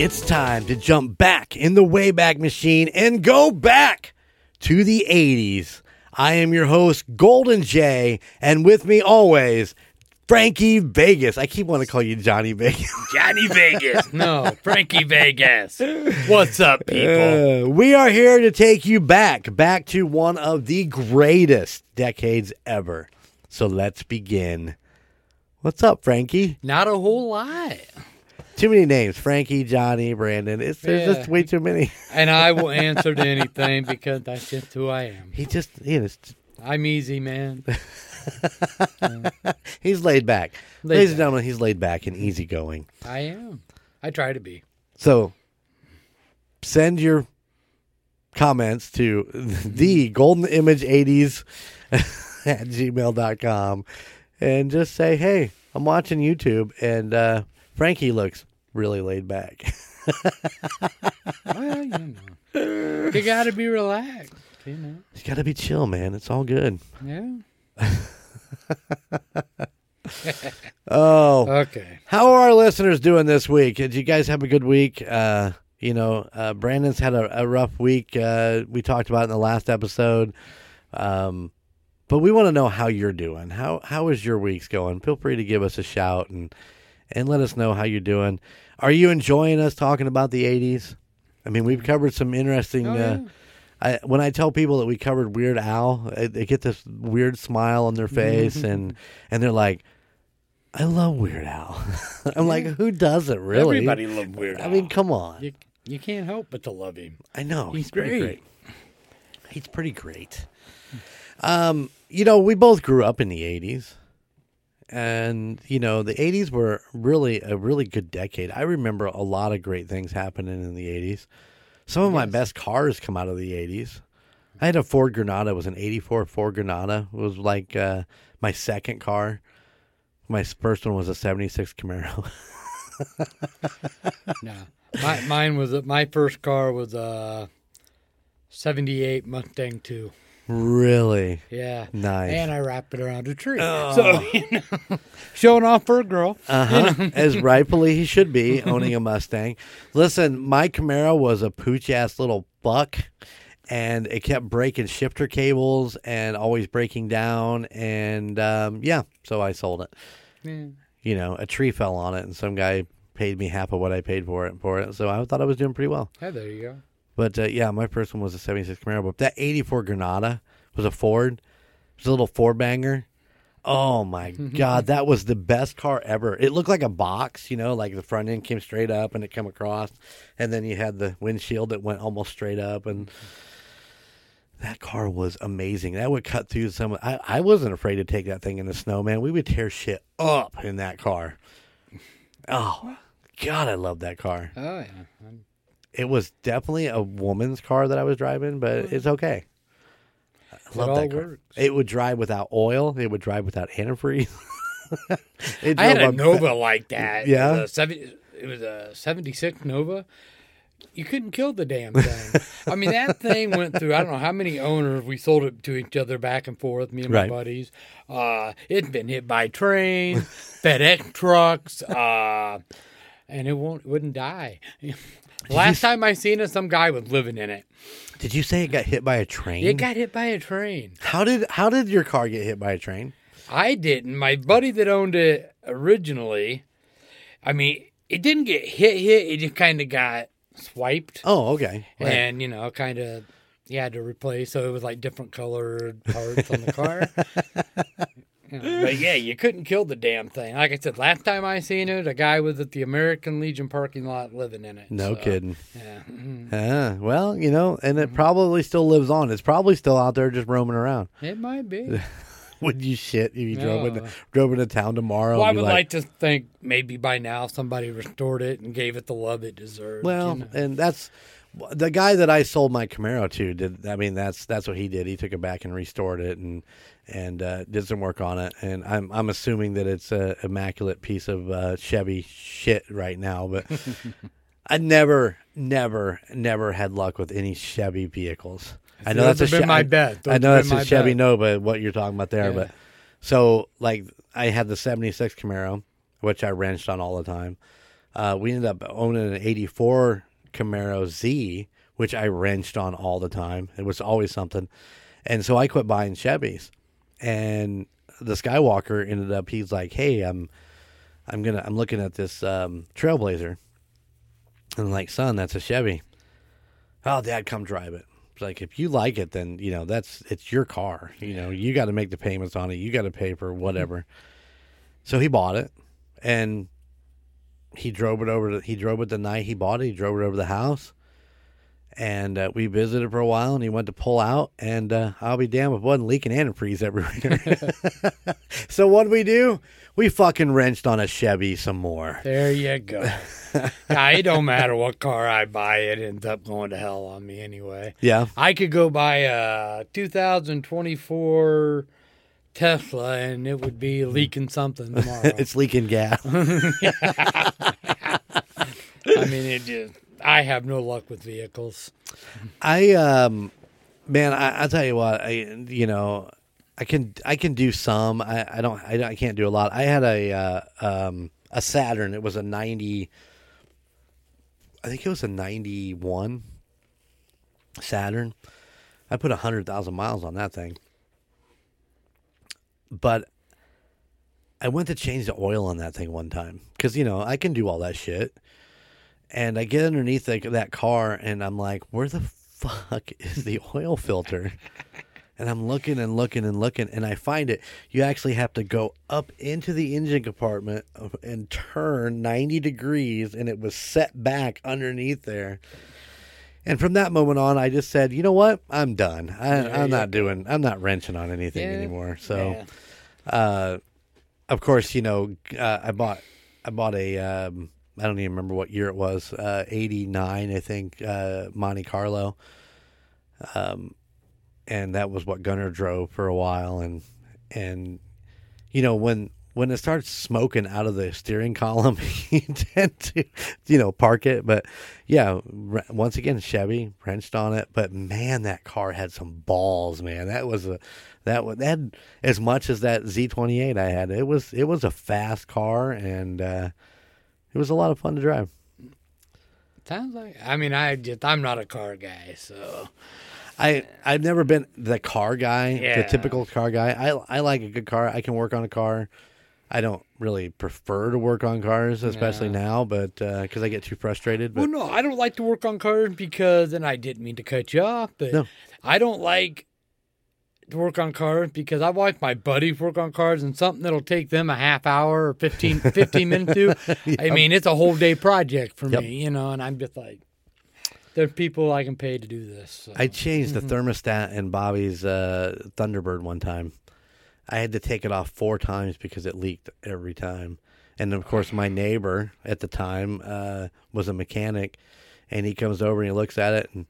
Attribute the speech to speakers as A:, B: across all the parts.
A: It's time to jump back in the Wayback Machine and go back to the 80s. I am your host, Golden Jay, and with me always, Frankie Vegas. I keep wanting to call you Johnny Vegas.
B: Johnny Vegas. No, Frankie Vegas. What's up, people?
A: Uh, we are here to take you back, back to one of the greatest decades ever. So let's begin. What's up, Frankie?
B: Not a whole lot.
A: Too many names. Frankie, Johnny, Brandon. It's there's
B: Yeah.
A: just way too many.
B: And I will answer to anything because that's just who I am.
A: He just know, it's-
B: I'm easy, man.
A: he's laid back.
B: Laid
A: Ladies and gentlemen, he's laid back and easygoing.
B: I am. I try to be.
A: So send your comments to the golden image 80s at gmail.com and just say, hey, I'm watching YouTube and uh, Frankie looks really laid back.
B: Well, you know. You got to be relaxed, you know.
A: you got to be chill, man. It's all good.
B: Yeah.
A: Oh,
B: Okay.
A: How are our listeners doing this week? Did you guys have a good week? Uh, you know, uh, Brandon's had a, a rough week. Uh, we talked about in the last episode. Um, but we want to know how you're doing. How how is your weeks going? Feel free to give us a shout and and let us know how you're doing. Are you enjoying us talking about the '80s? I mean, we've covered some interesting.
B: Oh,
A: uh. I, when I tell people that we covered Weird Al, uh, they get this weird smile on their face, and and they're like, "I love Weird Al." I'm like, "Who doesn't really?"
B: Everybody loved Weird Al.
A: I mean, come on.
B: you, you can't help but to love him.
A: I know
B: He's
A: pretty
B: great.
A: He's pretty great. Um, you know, we both grew up in the '80s, and you know, the '80s were really a really good decade. I remember a lot of great things happening in the '80s. Some of my best cars come out of the '80s. I had a Ford Granada. It was an '84 Ford Granada. It was like uh, my second car. My first one was a '76 Camaro.
B: No. My, mine was, my first car was a 78 Mustang 2.
A: Really
B: Yeah.
A: nice.
B: And I wrapped it around a tree.
A: Oh.
B: So, you know, showing off for a girl.
A: Uh-huh. As rightfully he should be owning a Mustang. Listen, my Camaro was a pooch ass little buck and it kept breaking shifter cables and always breaking down and um, yeah, so I sold it.
B: Yeah.
A: You know, a tree fell on it and some guy paid me half of what I paid for it for it. So I thought I was doing pretty well.
B: Yeah, there you go.
A: But uh, yeah, my first one was a 76 Camaro, but that 84 Granada was a Ford. It was a little four banger. Oh my god, that was the best car ever. It looked like a box, you know, like the front end came straight up and it came across, and then you had the windshield that went almost straight up, and that car was amazing. That would cut through some. I I wasn't afraid to take that thing in the snow, man. We would tear shit up in that car. Oh god, I love that car.
B: Oh, yeah. I'm-
A: It was definitely a woman's car that I was driving, but it's okay. I love
B: all
A: that car.
B: works.
A: It would drive without oil. It would drive without antifreeze. It
B: I had
A: drove
B: a Nova like that.
A: Yeah?
B: It was a, 70, it was a 76 Nova. You couldn't kill the damn thing. I mean, that thing went through, I don't know how many owners. We sold it to each other back and forth, me and my buddies. Uh, it'd been hit by trains, FedEx trucks, uh, and it won't, wouldn't die. Last time I seen it, some guy was living in it.
A: Did you say it got hit by a train?
B: It got hit by a train.
A: how did how did your car get hit by a train?
B: I didn't. My buddy that owned it originally, I mean, it didn't get hit, hit. It just kind of got swiped,
A: Oh, okay. Right.
B: and you know, kind of, you had to replace. So it was like different colored parts on the car. You know, but yeah, you couldn't kill the damn thing. Like I said, last time I seen it, a guy was at the American Legion parking lot living in it.
A: no
B: So,
A: kidding.
B: Yeah. mhm.
A: Ah, well, you know, and
B: Mm-hmm.
A: it probably still lives on. It's probably still out there just roaming around.
B: It might be.
A: Would you shit if you drove
B: No.
A: into drove into town tomorrow?
B: Well, I
A: and be
B: would like, to think maybe by now somebody restored it and gave it the love it deserved.
A: Well,
B: you know.
A: and that's the guy that I sold my Camaro to. Did I mean that's that's what he did? He took it back and restored it and and uh, did some work on it. And I'm I'm assuming that it's a immaculate piece of uh, Chevy shit right now. But I never, never, never had luck with any Chevy vehicles. I know that's a
B: been
A: Che-
B: my
A: I-
B: bet. Those
A: I know that's a Chevy
B: bet.
A: Nova. What you're talking about there,
B: Yeah.
A: but so like I had the '76 Camaro, which I wrenched on all the time. uh, we ended up owning an '84 Camaro Z, which I wrenched on all the time. It was always something, and so I quit buying Chevys. And the Skywalker ended up. He's like, "Hey, I'm, I'm gonna, I'm looking at this um, Trailblazer." And I'm like, son, that's a Chevy. Oh, Dad, come drive it. It's like if you like it, then you know that's it's your car. You know, you got to make the payments on it. You got to pay for whatever. so he bought it, and he drove it over. To, he drove it the night he bought it. He drove it over the house, and uh, we visited for a while. And he went to pull out, and uh, I'll be damned if it wasn't leaking antifreeze everywhere. so what did we do? We fucking wrenched on a Chevy some more.
B: There you go. yeah, it don't matter what car I buy, it ends up going to hell on me anyway.
A: Yeah,
B: I could go buy a 2024 Tesla and it would be leaking something tomorrow.
A: it's leaking gas.
B: I mean, it just. I have no luck with vehicles.
A: I um, man, I, I tell you what, I you know, I can I can do some. I, I don't I, I can't do a lot. I had a uh, um a Saturn. It was a ninety. I think it was a ninety one Saturn. I put hundred thousand miles on that thing, but I went to change the oil on that thing one time because you know I can do all that shit and I get underneath the, that car and I'm like, where the fuck is the oil filter? and I'm looking and looking and looking and I find it. You actually have to go up into the engine compartment and turn 90 degrees and it was set back underneath there. And from that moment on, I just said, you know what? I'm done. I,
B: Yeah,
A: I'm
B: yeah.
A: not doing, I'm not wrenching on anything
B: Yeah,
A: anymore. So, uh, of course, you know, uh, I bought I bought a um, I don't even remember what year it was, uh, eighty nine, I think, uh, Monte Carlo. Um, and that was what Gunner drove for a while, and and you know when when it starts smoking out of the steering column, you tend to you know park it. But yeah, once again Chevy wrenched on it, but man, that car had some balls, man. That was a that was that as much as that Z28 I had. It was it was a fast car and uh, it was a lot of fun to drive.
B: Sounds like. I mean, I just I'm not a car guy, so
A: I I've never been the car guy,
B: Yeah.
A: the typical car guy. I I like a good car. I can work on a car. I don't really prefer to work on cars, especially
B: No.
A: now, but uh, because I get too frustrated. But
B: well, no, I don't like to work on cars because, and I didn't mean to cut you off, but
A: No.
B: I don't like to work on cars because I watch my buddies work on cars and something that'll take them a half hour or 15, 15 minutes to. I mean, it's a whole day project for
A: Yep.
B: me, you know, and I'm just like, there's people I can pay to do this. So.
A: I changed the thermostat in Bobby's uh, Thunderbird one time. I had to take it off four times because it leaked every time. And of course, my neighbor at the time uh, was a mechanic, and he comes over and he looks at it, and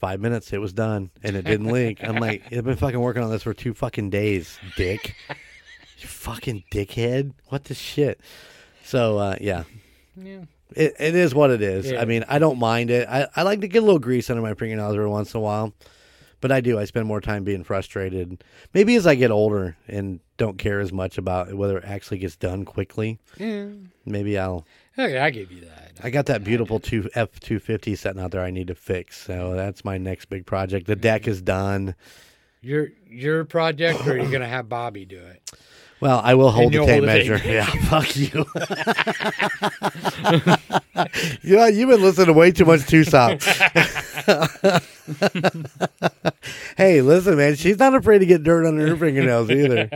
A: five minutes it was done, and it didn't leak. I'm like, I've been fucking working on this for two fucking days, dick. You fucking dickhead. What the shit? So uh, yeah,
B: yeah.
A: it, it is what it is.
B: Yeah.
A: I mean, I don't mind it. I, I like to get a little grease under my fingernails every once in a while. But I do. I spend more time being frustrated. Maybe as I get older and don't care as much about whether it actually gets done quickly.
B: yeah.
A: Maybe I'll.
B: Okay, I give you that.
A: I got that beautiful two F two fifty sitting out there. I need to fix. So that's my next big project. The deck mm-hmm. is done.
B: Your your project, or are you gonna have Bobby do it?
A: Well, I will hold the tape
B: hold the tape
A: measure. Yeah, fuck you. you know, you've been listening to way too much Tucson. hey, listen, man, she's not afraid to get dirt under her fingernails either.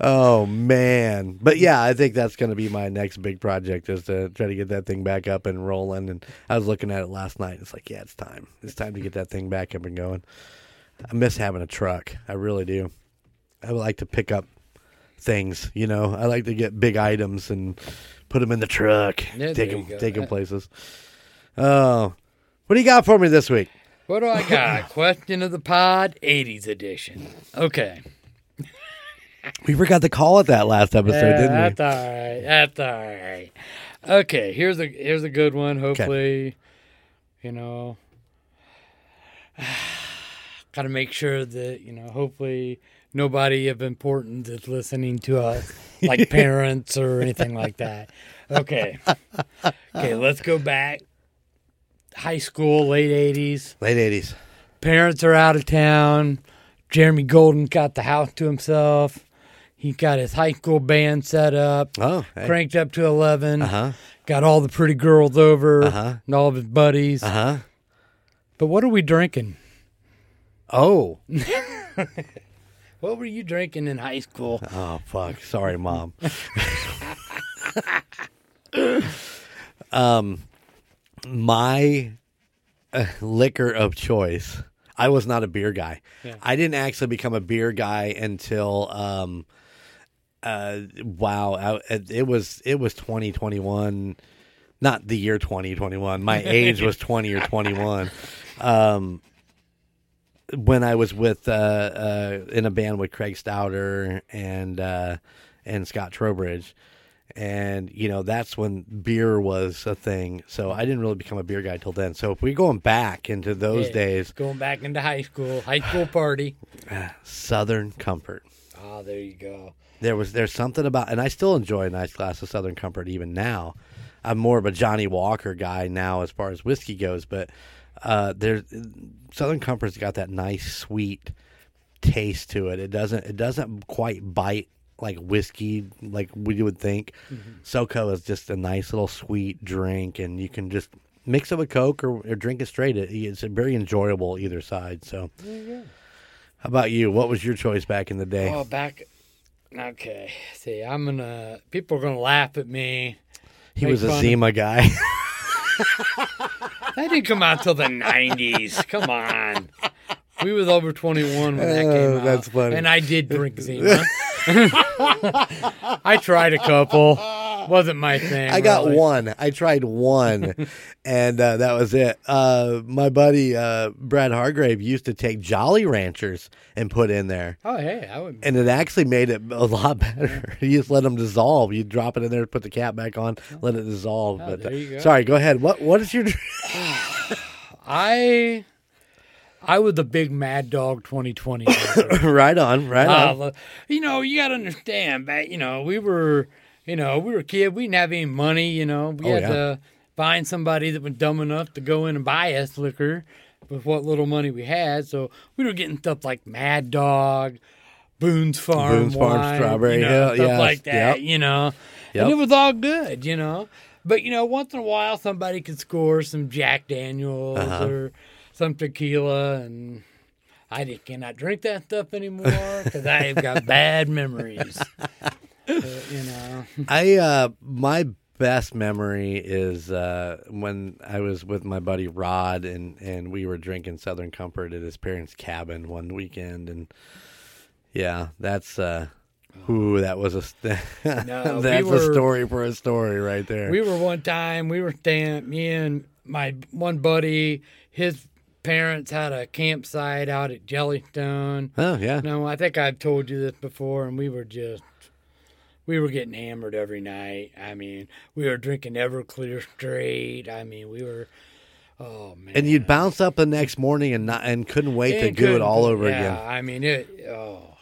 A: Oh man, but yeah, I think that's going to be my next big project is to try to get that thing back up and rolling. And I was looking at it last night. It's like, yeah, it's time. It's time to get that thing back up and going. I miss having a truck. I really do. I would like to pick up things. You know, I like to get big items and put them in the truck,
B: Yeah,
A: take them,
B: go.
A: take them places. Oh, what do you got for me this week?
B: What do I got? Question of the pod, 80s edition. Okay.
A: We forgot to call it that last episode,
B: Yeah,
A: didn't we?
B: that's all right. That's all right. Okay, here's a here's a good one. Hopefully, you know, got to make sure that you know. Hopefully, nobody of importance is listening to us, like parents or anything like that. Okay. Okay, let's go back. High school, late 80s.
A: Late eighties.
B: Parents are out of town. Jeremy Golden got the house to himself. He got his high school band set up,
A: Oh, hey.
B: cranked up to 11.
A: uh huh,
B: Got all the pretty girls over
A: Uh-huh.
B: and all of his buddies.
A: uh huh.
B: But what are we drinking?
A: Oh,
B: What were you drinking in high school?
A: oh, fuck. Sorry, mom. um, my uh, liquor of choice. I was not a beer guy.
B: Yeah.
A: I didn't actually become a beer guy until um, uh, wow, I, it was it was twenty twenty one, not the year twenty twenty one. My age was twenty or twenty one. Um, when I was with uh, uh, in a band with Craig Stouter and uh, and Scott Trowbridge, and you know that's when beer was a thing. So I didn't really become a beer guy till then. So if we're going back into those
B: Yeah,
A: days,
B: Going back into high school, high school party.
A: Southern Comfort.
B: Oh, there you go.
A: There was there's something about, and I still enjoy a nice glass of Southern Comfort even now. I'm more of a Johnnie Walker guy now as far as whiskey goes, but uh, there's Southern Comfort's got that nice sweet taste to it. It doesn't it doesn't quite bite like whiskey like we would think. SoCo is just a nice little sweet drink, and you can just mix it with Coke or, or drink it straight. It, it's very enjoyable either side. So, how about you? What was your choice back in the day?
B: Oh, back. Okay. See, I'm gonna. People are gonna laugh at me.
A: he was a
B: fun of-
A: Zima guy.
B: That didn't come out till the '90s. Come on. We was over 21 when that
A: Oh,
B: came out.
A: that's funny.
B: And I did drink Zima. I tried a couple. Wasn't my thing.
A: I got
B: really.
A: one. I tried one, and uh, that was it. Uh, my buddy uh, Brad Hargrave used to take Jolly Ranchers and put in there,
B: Oh, hey, I would.
A: and it actually made it a lot better. you just let them dissolve. You drop it in there, put the cap back on, let it dissolve.
B: Oh,
A: but uh,
B: go.
A: sorry, go ahead. What what is your?
B: I. I was the big Mad Dog 2020.
A: right on, right
B: Uh,
A: on.
B: you know, you got to understand that, you know, we were, you know, we were a kid. We didn't have any money, you know. We
A: Oh,
B: had
A: yeah.
B: to find somebody that was dumb enough to go in and buy us liquor with what little money we had. So we were getting stuff like Mad Dog, Boone's Farm,
A: Boone's Farm
B: wine,
A: Strawberry
B: you know,
A: Hill,
B: stuff
A: yes,
B: like that,
A: yep.
B: you know.
A: Yep.
B: And it was all good, you know. But, you know, once in a while somebody could score some Jack Daniels
A: Uh-huh.
B: or some tequila and I just cannot drink that stuff anymore because I have got bad memories. But, you know,
A: I uh my best memory is uh when I was with my buddy Rod and and we were drinking Southern Comfort at his parents' cabin one weekend and yeah, that's uh Ooh, that was a st-
B: No, we
A: that's
B: were-
A: a story for a story right there.
B: we were one time we were staying. Me and my one buddy, his parents had a campsite out at Jellystone.
A: oh yeah,
B: No, I think I've told you this before, and we were just. We were getting hammered every night. I mean, we were drinking Everclear straight. I mean, we were, oh man.
A: and you'd bounce up the next morning and not and couldn't wait to do it all over
B: yeah,
A: again.
B: I mean, it. Oh,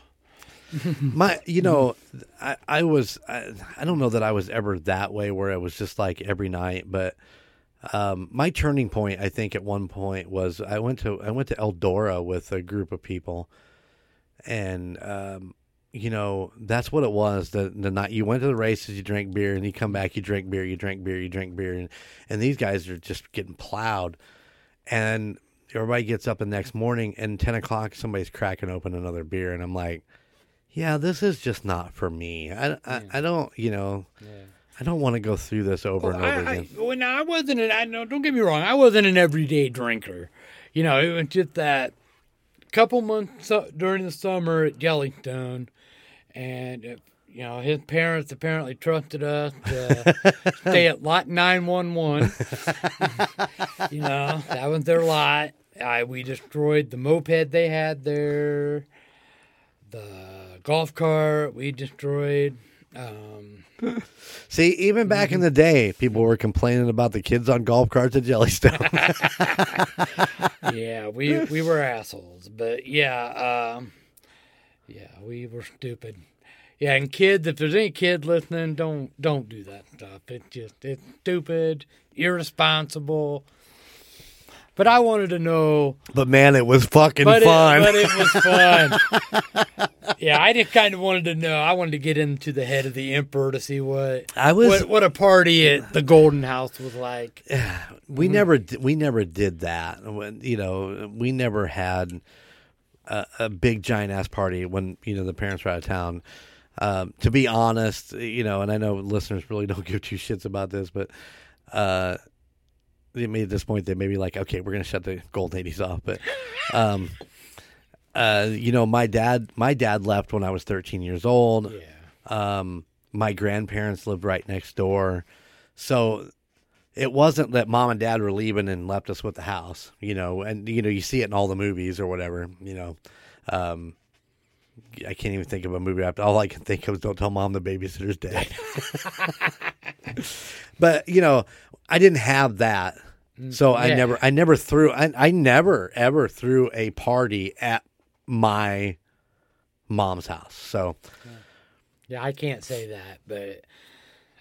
A: My, you know, I, I was, I, I don't know that I was ever that way where it was just like every night, but um, my turning point, I think, at one point was I went to I went to Eldora with a group of people, and um, you know that's what it was. The the night you went to the races, you drank beer, and you come back, you drink beer, you drink beer, you drink beer, and and these guys are just getting plowed, and everybody gets up the next morning, and ten o'clock, somebody's cracking open another beer, and I'm like yeah, this is just not for me. I, I, I don't, you know, I don't want to go through this over and over
B: I, I,
A: again.
B: when I wasn't, an, I know, don't get me wrong, I wasn't an everyday drinker. You know, it was just that couple months uh, during the summer at Jellystone, and uh, you know, his parents apparently trusted us to stay at lot nine one one. You know, that was their lot. I we destroyed the moped they had there, the golf cart we destroyed. Um,
A: See, even back
B: Mm-hmm.
A: in the day, people were complaining about the kids on golf carts at Jellystone.
B: yeah, we we were assholes, but yeah, um, yeah, we were stupid. Yeah, and kids, if there's any kid listening, don't don't do that stuff. It's just it's stupid, irresponsible. But I wanted to know.
A: But man, it was fucking
B: But
A: fun.
B: it, but it was fun. yeah, I just kind of wanted to know. I wanted to get into the head of the emperor to see what
A: I was-
B: what, what a party at the Golden House was like.
A: we mm-hmm. never we never did that. You know, we never had a, a big giant ass party when you know the parents were out of town. Um, to be honest, you know, and I know listeners really don't give two shits about this, but uh, they made at this point they may be like, okay, we're gonna shut the gold eighties off, but. Um, uh, you know, my dad, my dad left when I was 13 years old.
B: Yeah.
A: Um, my grandparents lived right next door, so it wasn't that mom and dad were leaving and left us with the house. You know, and you know you see it in all the movies or whatever. You know, um, I can't even think of a movie after. All I can think of is "Don't tell mom the babysitter's dead." but you know, I didn't have that, so I never, I never threw, I, I never ever threw a party at my mom's house. So.
B: Yeah, I can't say that, but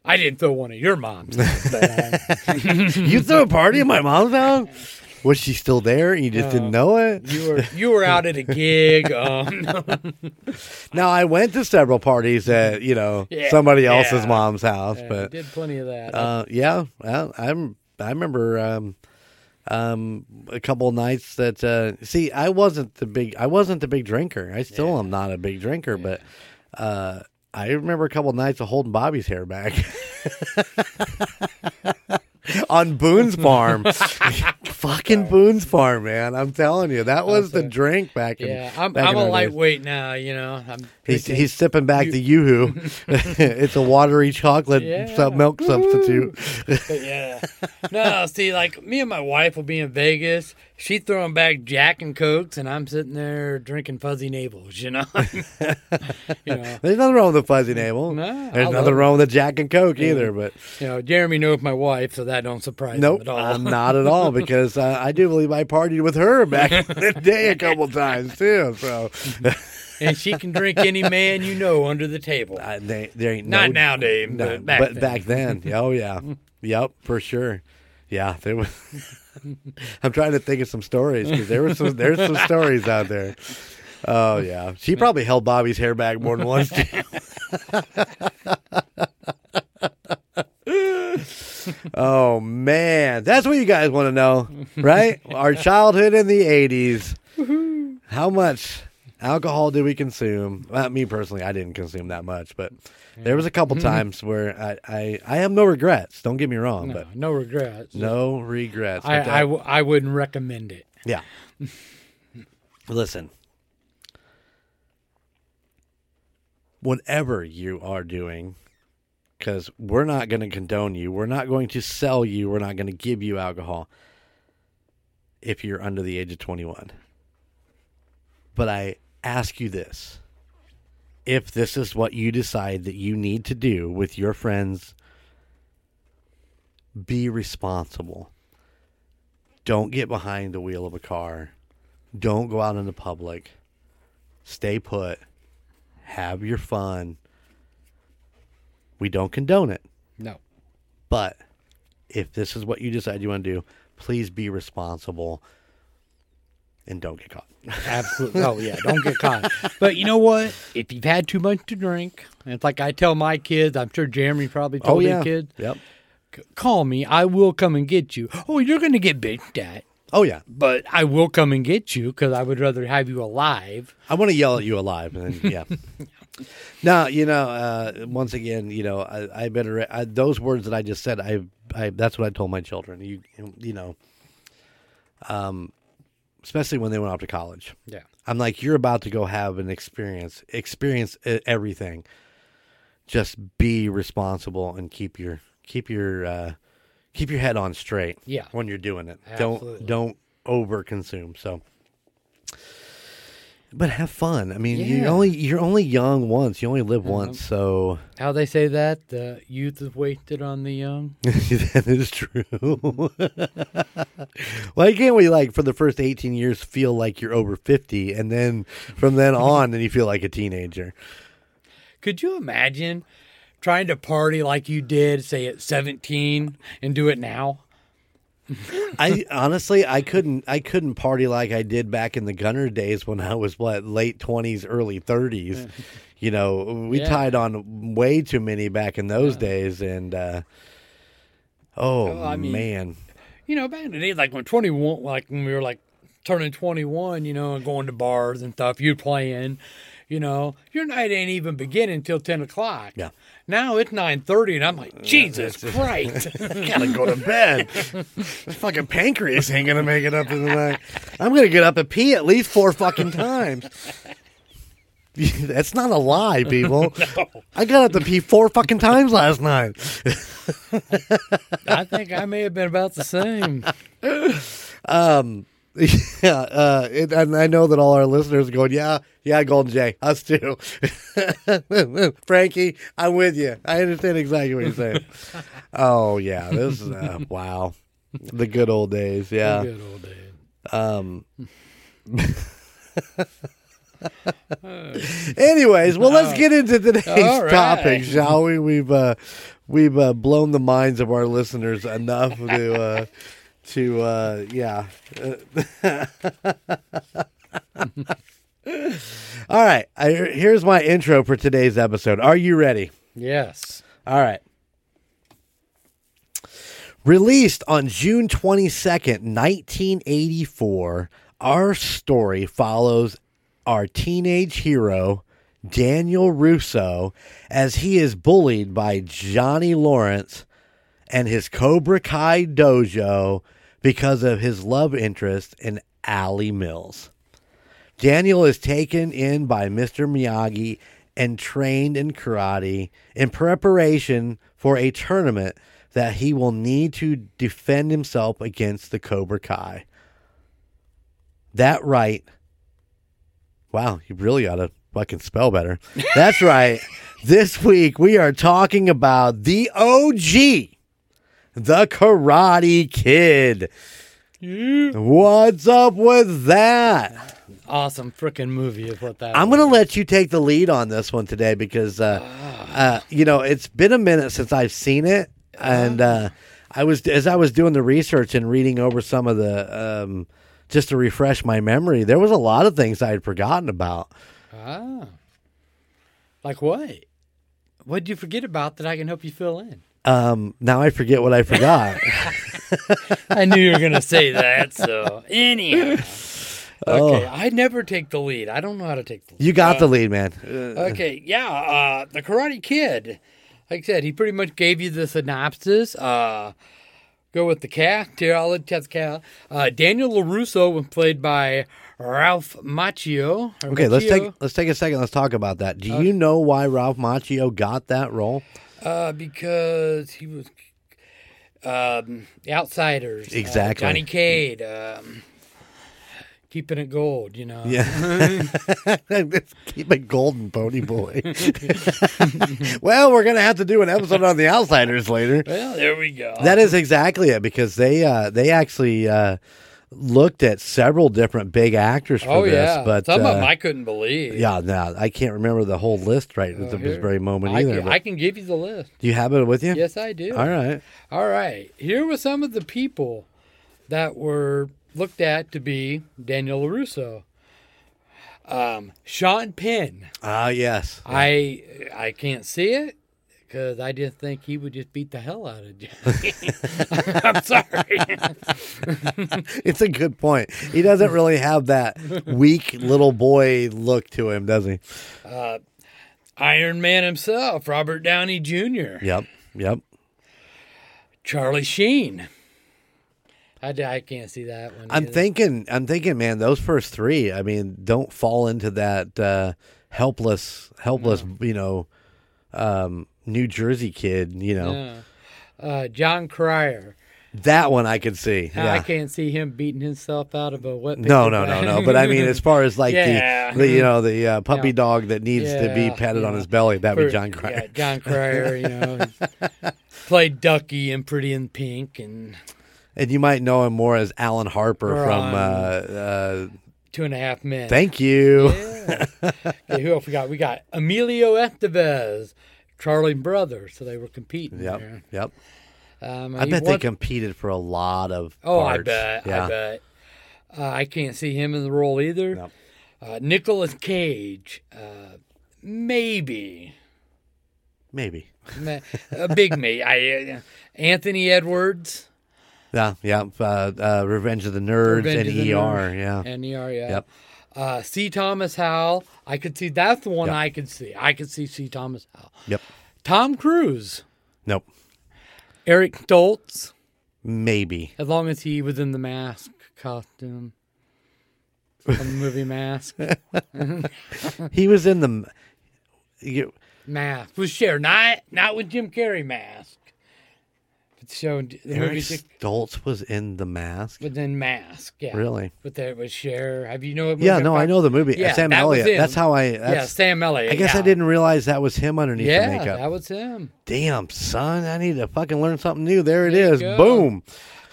B: I didn't throw one of your moms. but, uh,
A: you threw a party at my mom's house? Was she still there and you just didn't know it?
B: you were you were out at a gig. Um,
A: Now I went to several parties at you know
B: Yeah,
A: somebody else's
B: yeah.
A: mom's house,
B: I
A: but
B: did plenty of that.
A: uh, yeah, well, I'm I remember um, um, a couple of nights that uh, see I wasn't the big I wasn't the big drinker. I still am not a big drinker, but uh, I remember a couple of nights of holding Bobby's hair back. On Boone's farm, fucking Boone's farm, man! I'm telling you, that was the drink back in.
B: yeah, I'm
A: back
B: I'm
A: in
B: a
A: our days.
B: lightweight now. You know, I'm
A: He's
B: drinking-
A: he's sipping back the yoo-hoo. it's a watery chocolate
B: Yeah.
A: sub milk substitute.
B: But yeah. No, see, like me and my wife will be in Vegas. She throwing back Jack and Cokes, and I'm sitting there drinking fuzzy navels. You know, you know,
A: There's nothing wrong with the fuzzy navel.
B: No,
A: There's nothing wrong with the Jack and Coke either. But
B: you know. Jeremy knows my wife, so that don't surprise
A: nope,
B: him at all.
A: Not at all because uh, I do believe I partied with her back in the day a couple times too. So
B: and she can drink any man you know under the table.
A: uh, they, there ain't
B: Not
A: no,
B: now, Dave,
A: no,
B: but back
A: but
B: then.
A: back then, oh yeah, yep, for sure. Yeah, there was. I'm trying to think of some stories because there was some there's some stories out there. Oh yeah, she probably held Bobby's hair back more than once. too. oh man, that's what you guys want to know, right? Our childhood in the '80s. How much alcohol did we consume? Well, me personally, I didn't consume that much, but there was a couple mm-hmm. times where I, I, I have no regrets. Don't get me wrong,
B: No,
A: but
B: no regrets.
A: no regrets.
B: I,
A: But
B: I,
A: that-
B: w- I wouldn't recommend it.
A: yeah. Listen. Whatever you are doing, because we're not going to condone you, we're not going to sell you, we're not going to give you alcohol if you're under the age of 21. But I ask you this if this is what you decide that you need to do with your friends, be responsible. Don't get behind the wheel of a car. Don't go out into public. Stay put. Have your fun. We don't condone it.
B: No.
A: But if this is what you decide you want to do, please be responsible and don't get caught.
B: Absolutely. Oh yeah, don't get caught. But you know what? If you've had too much to drink, and it's like I tell my kids, I'm sure Jeremy probably
A: Oh,
B: told his kids,
A: Yep.
B: Call me. I will come and get you. Oh, you're going to get bitched at,
A: Oh yeah.
B: but I will come and get you because I would rather have you alive.
A: I want to yell at you alive, and then, yeah. now you know. Uh, once again, you know, I, I better I, those words that I just said. I, I that's what I told my children. You, you know, um, especially when they went off to college.
B: Yeah.
A: I'm like, you're about to go have an experience, experience everything. Just be responsible and keep your keep your uh, keep your head on straight.
B: Yeah.
A: when you're doing it,
B: Absolutely.
A: don't don't over consume. So, but have fun. I mean, you
B: Yeah.
A: only you're only young once. You only live once, so
B: How they say that? The youth is wasted on the young.
A: that is true. Why can't we like for the first 18 years feel like you're over 50 and then from then on then you feel like a teenager?
B: Could you imagine trying to party like you did, say at 17, and do it now?
A: I honestly, I couldn't, I couldn't party like I did back in the Gunner days when I was what late twenties, early thirties. You know, we
B: Yeah.
A: tied on way too many back in those days, and uh, oh
B: Well, I mean-
A: man,
B: You know, back in the day, like when 21, like when we were like turning 21, you know, and going to bars and stuff, you're playing, you know, your night ain't even beginning until 10 o'clock.
A: Yeah.
B: Now it's 9.30 and I'm like, Jesus Christ.
A: gotta go to bed. Fucking pancreas ain't gonna make it up in the night. I'm gonna get up and pee at least four fucking times. That's not a lie, people. no. I got up to pee four fucking times last night.
B: I think I may have been about the same.
A: Um, Yeah, uh, it, and I know that all our listeners are going, yeah, yeah, Golden Jay, us too. Frankie, I'm with you. I understand exactly what you're saying. oh yeah, this is uh, wow, the good old days. Yeah.
B: the Good old days.
A: Um. Anyways, well, let's get into today's
B: right.
A: topic, shall we? We've uh, we've uh, blown the minds of our listeners enough to uh, to uh, yeah. All right, I, here's my intro for today's episode. Are you ready?
B: Yes.
A: All right. Released on June 22nd, 1984, our story follows our teenage hero, Daniel LaRusso, as he is bullied by Johnny Lawrence and his Cobra Kai dojo because of his love interest in Ali Mills. Daniel is taken in by Mr. Miyagi and trained in karate in preparation for a tournament that he will need to defend himself against the Cobra Kai. That right. Wow, you really ought to fucking spell better. That's right. This week we are talking about the OG, the Karate Kid. What's up with that?
B: Awesome freaking movie is what that
A: I'm going to let you take the lead on this one today because, uh, uh, you know, it's been a minute since I've seen it, and uh, I was as I was doing the research and reading over some of the, um, just to refresh my memory. There was a lot of things I had forgotten about.
B: Ah. Like what? What'd you forget about that I can help you fill in?
A: Um, now I forget what I forgot.
B: I knew you were going to say that, so anyhow.
A: Oh.
B: Okay, I never take the lead. I don't know how to take the lead.
A: you got the lead, man.
B: Okay, yeah, uh, the Karate Kid. Like I said, he pretty much gave you the synopsis. Uh, go with the I'll let the. Uh, Daniel LaRusso was played by Ralph Macchio.
A: Okay, let's take let's take a second. Let's talk about that. Do you know why Ralph Macchio got that role?
B: Uh, because he was um, the Outsiders. uh,
A: Exactly.
B: Johnny Cade. Um, keeping it gold, you know.
A: Yeah. Keep it golden, Pony Boy. well, we're gonna have to do an episode on the Outsiders later.
B: Well, there we go.
A: That is exactly it because they uh, they actually uh, looked at several different big actors for
B: oh
A: this,
B: yeah,
A: but
B: some
A: uh,
B: of them I couldn't believe.
A: yeah, no, I can't remember the whole list right at
B: Oh,
A: this
B: here.
A: very moment
B: I
A: either.
B: can, I can give you the list.
A: do you have it with you?
B: Yes, I do.
A: All right.
B: All right. Here were some of the people that were looked at to be Daniel LaRusso. Um, Sean Penn.
A: Ah, yes.
B: I I can't see it because I just think he would just beat the hell out of Johnny. I'm sorry.
A: It's a good point. He doesn't really have that weak little boy look to him, does he?
B: Iron Man himself, Robert Downey Jr.,
A: Yep. Yep.
B: Charlie Sheen. I, I can't see that one.
A: I'm
B: either.
A: thinking. I'm thinking, man. Those first three. I mean, don't fall into that uh, helpless, helpless. You know, um, New Jersey kid. You know,
B: Yeah. Uh, Jon Cryer.
A: that one I could see.
B: I can't see him beating himself out of a wet.
A: No, no, no, no. But I mean, as far as like
B: Yeah.
A: the, the, you know, the uh, puppy
B: Yeah.
A: dog that needs to be
B: Yeah,
A: patted on his belly, that'd be Jon Cryer.
B: Yeah, Jon Cryer. You know, played Ducky and Pretty in Pink and
A: And you might know him more as Alan Harper
B: Or
A: from. Uh, uh,
B: Two and a Half Men.
A: thank you.
B: Yeah. okay, who else we got? We got Emilio Estevez, Charlie Brother. So they were competing.
A: Yep.
B: there.
A: Yep.
B: Um,
A: I bet they competed for a lot of.
B: Oh, I bet.
A: Yeah.
B: I bet. Uh, I can't see him in the role either.
A: No.
B: Uh, Nicolas Cage, uh, maybe.
A: Maybe.
B: A big me. I, uh, Anthony Edwards
A: Yeah. Yeah. Uh, uh, Revenge of the Nerds
B: Revenge
A: and ER.
B: Nerds.
A: Yeah.
B: and ER, yeah.
A: Yep.
B: Uh, C. Thomas Howell. I could see that's the one
A: Yep.
B: I could see. I could see C. Thomas Howell.
A: Yep.
B: Tom Cruise,
A: Nope.
B: Eric Stoltz,
A: Maybe.
B: as long as he was in the mask costume from the movie Mask.
A: He was in the. You,
B: Mask with Cher, not not with Jim Carrey mask. But showing the movie
A: Eric Stoltz was in the mask.
B: within mask. Yeah,
A: Really?
B: With that with Cher. Have you know? What
A: Yeah. No, I know the movie.
B: Yeah,
A: Sam
B: that
A: Elliott. That's how I. That's,
B: Yeah, Sam Elliott.
A: I guess I didn't realize that was him underneath
B: Yeah,
A: the makeup.
B: that was him.
A: Damn, son, I need to fucking learn something new. There it
B: There you
A: is. Boom.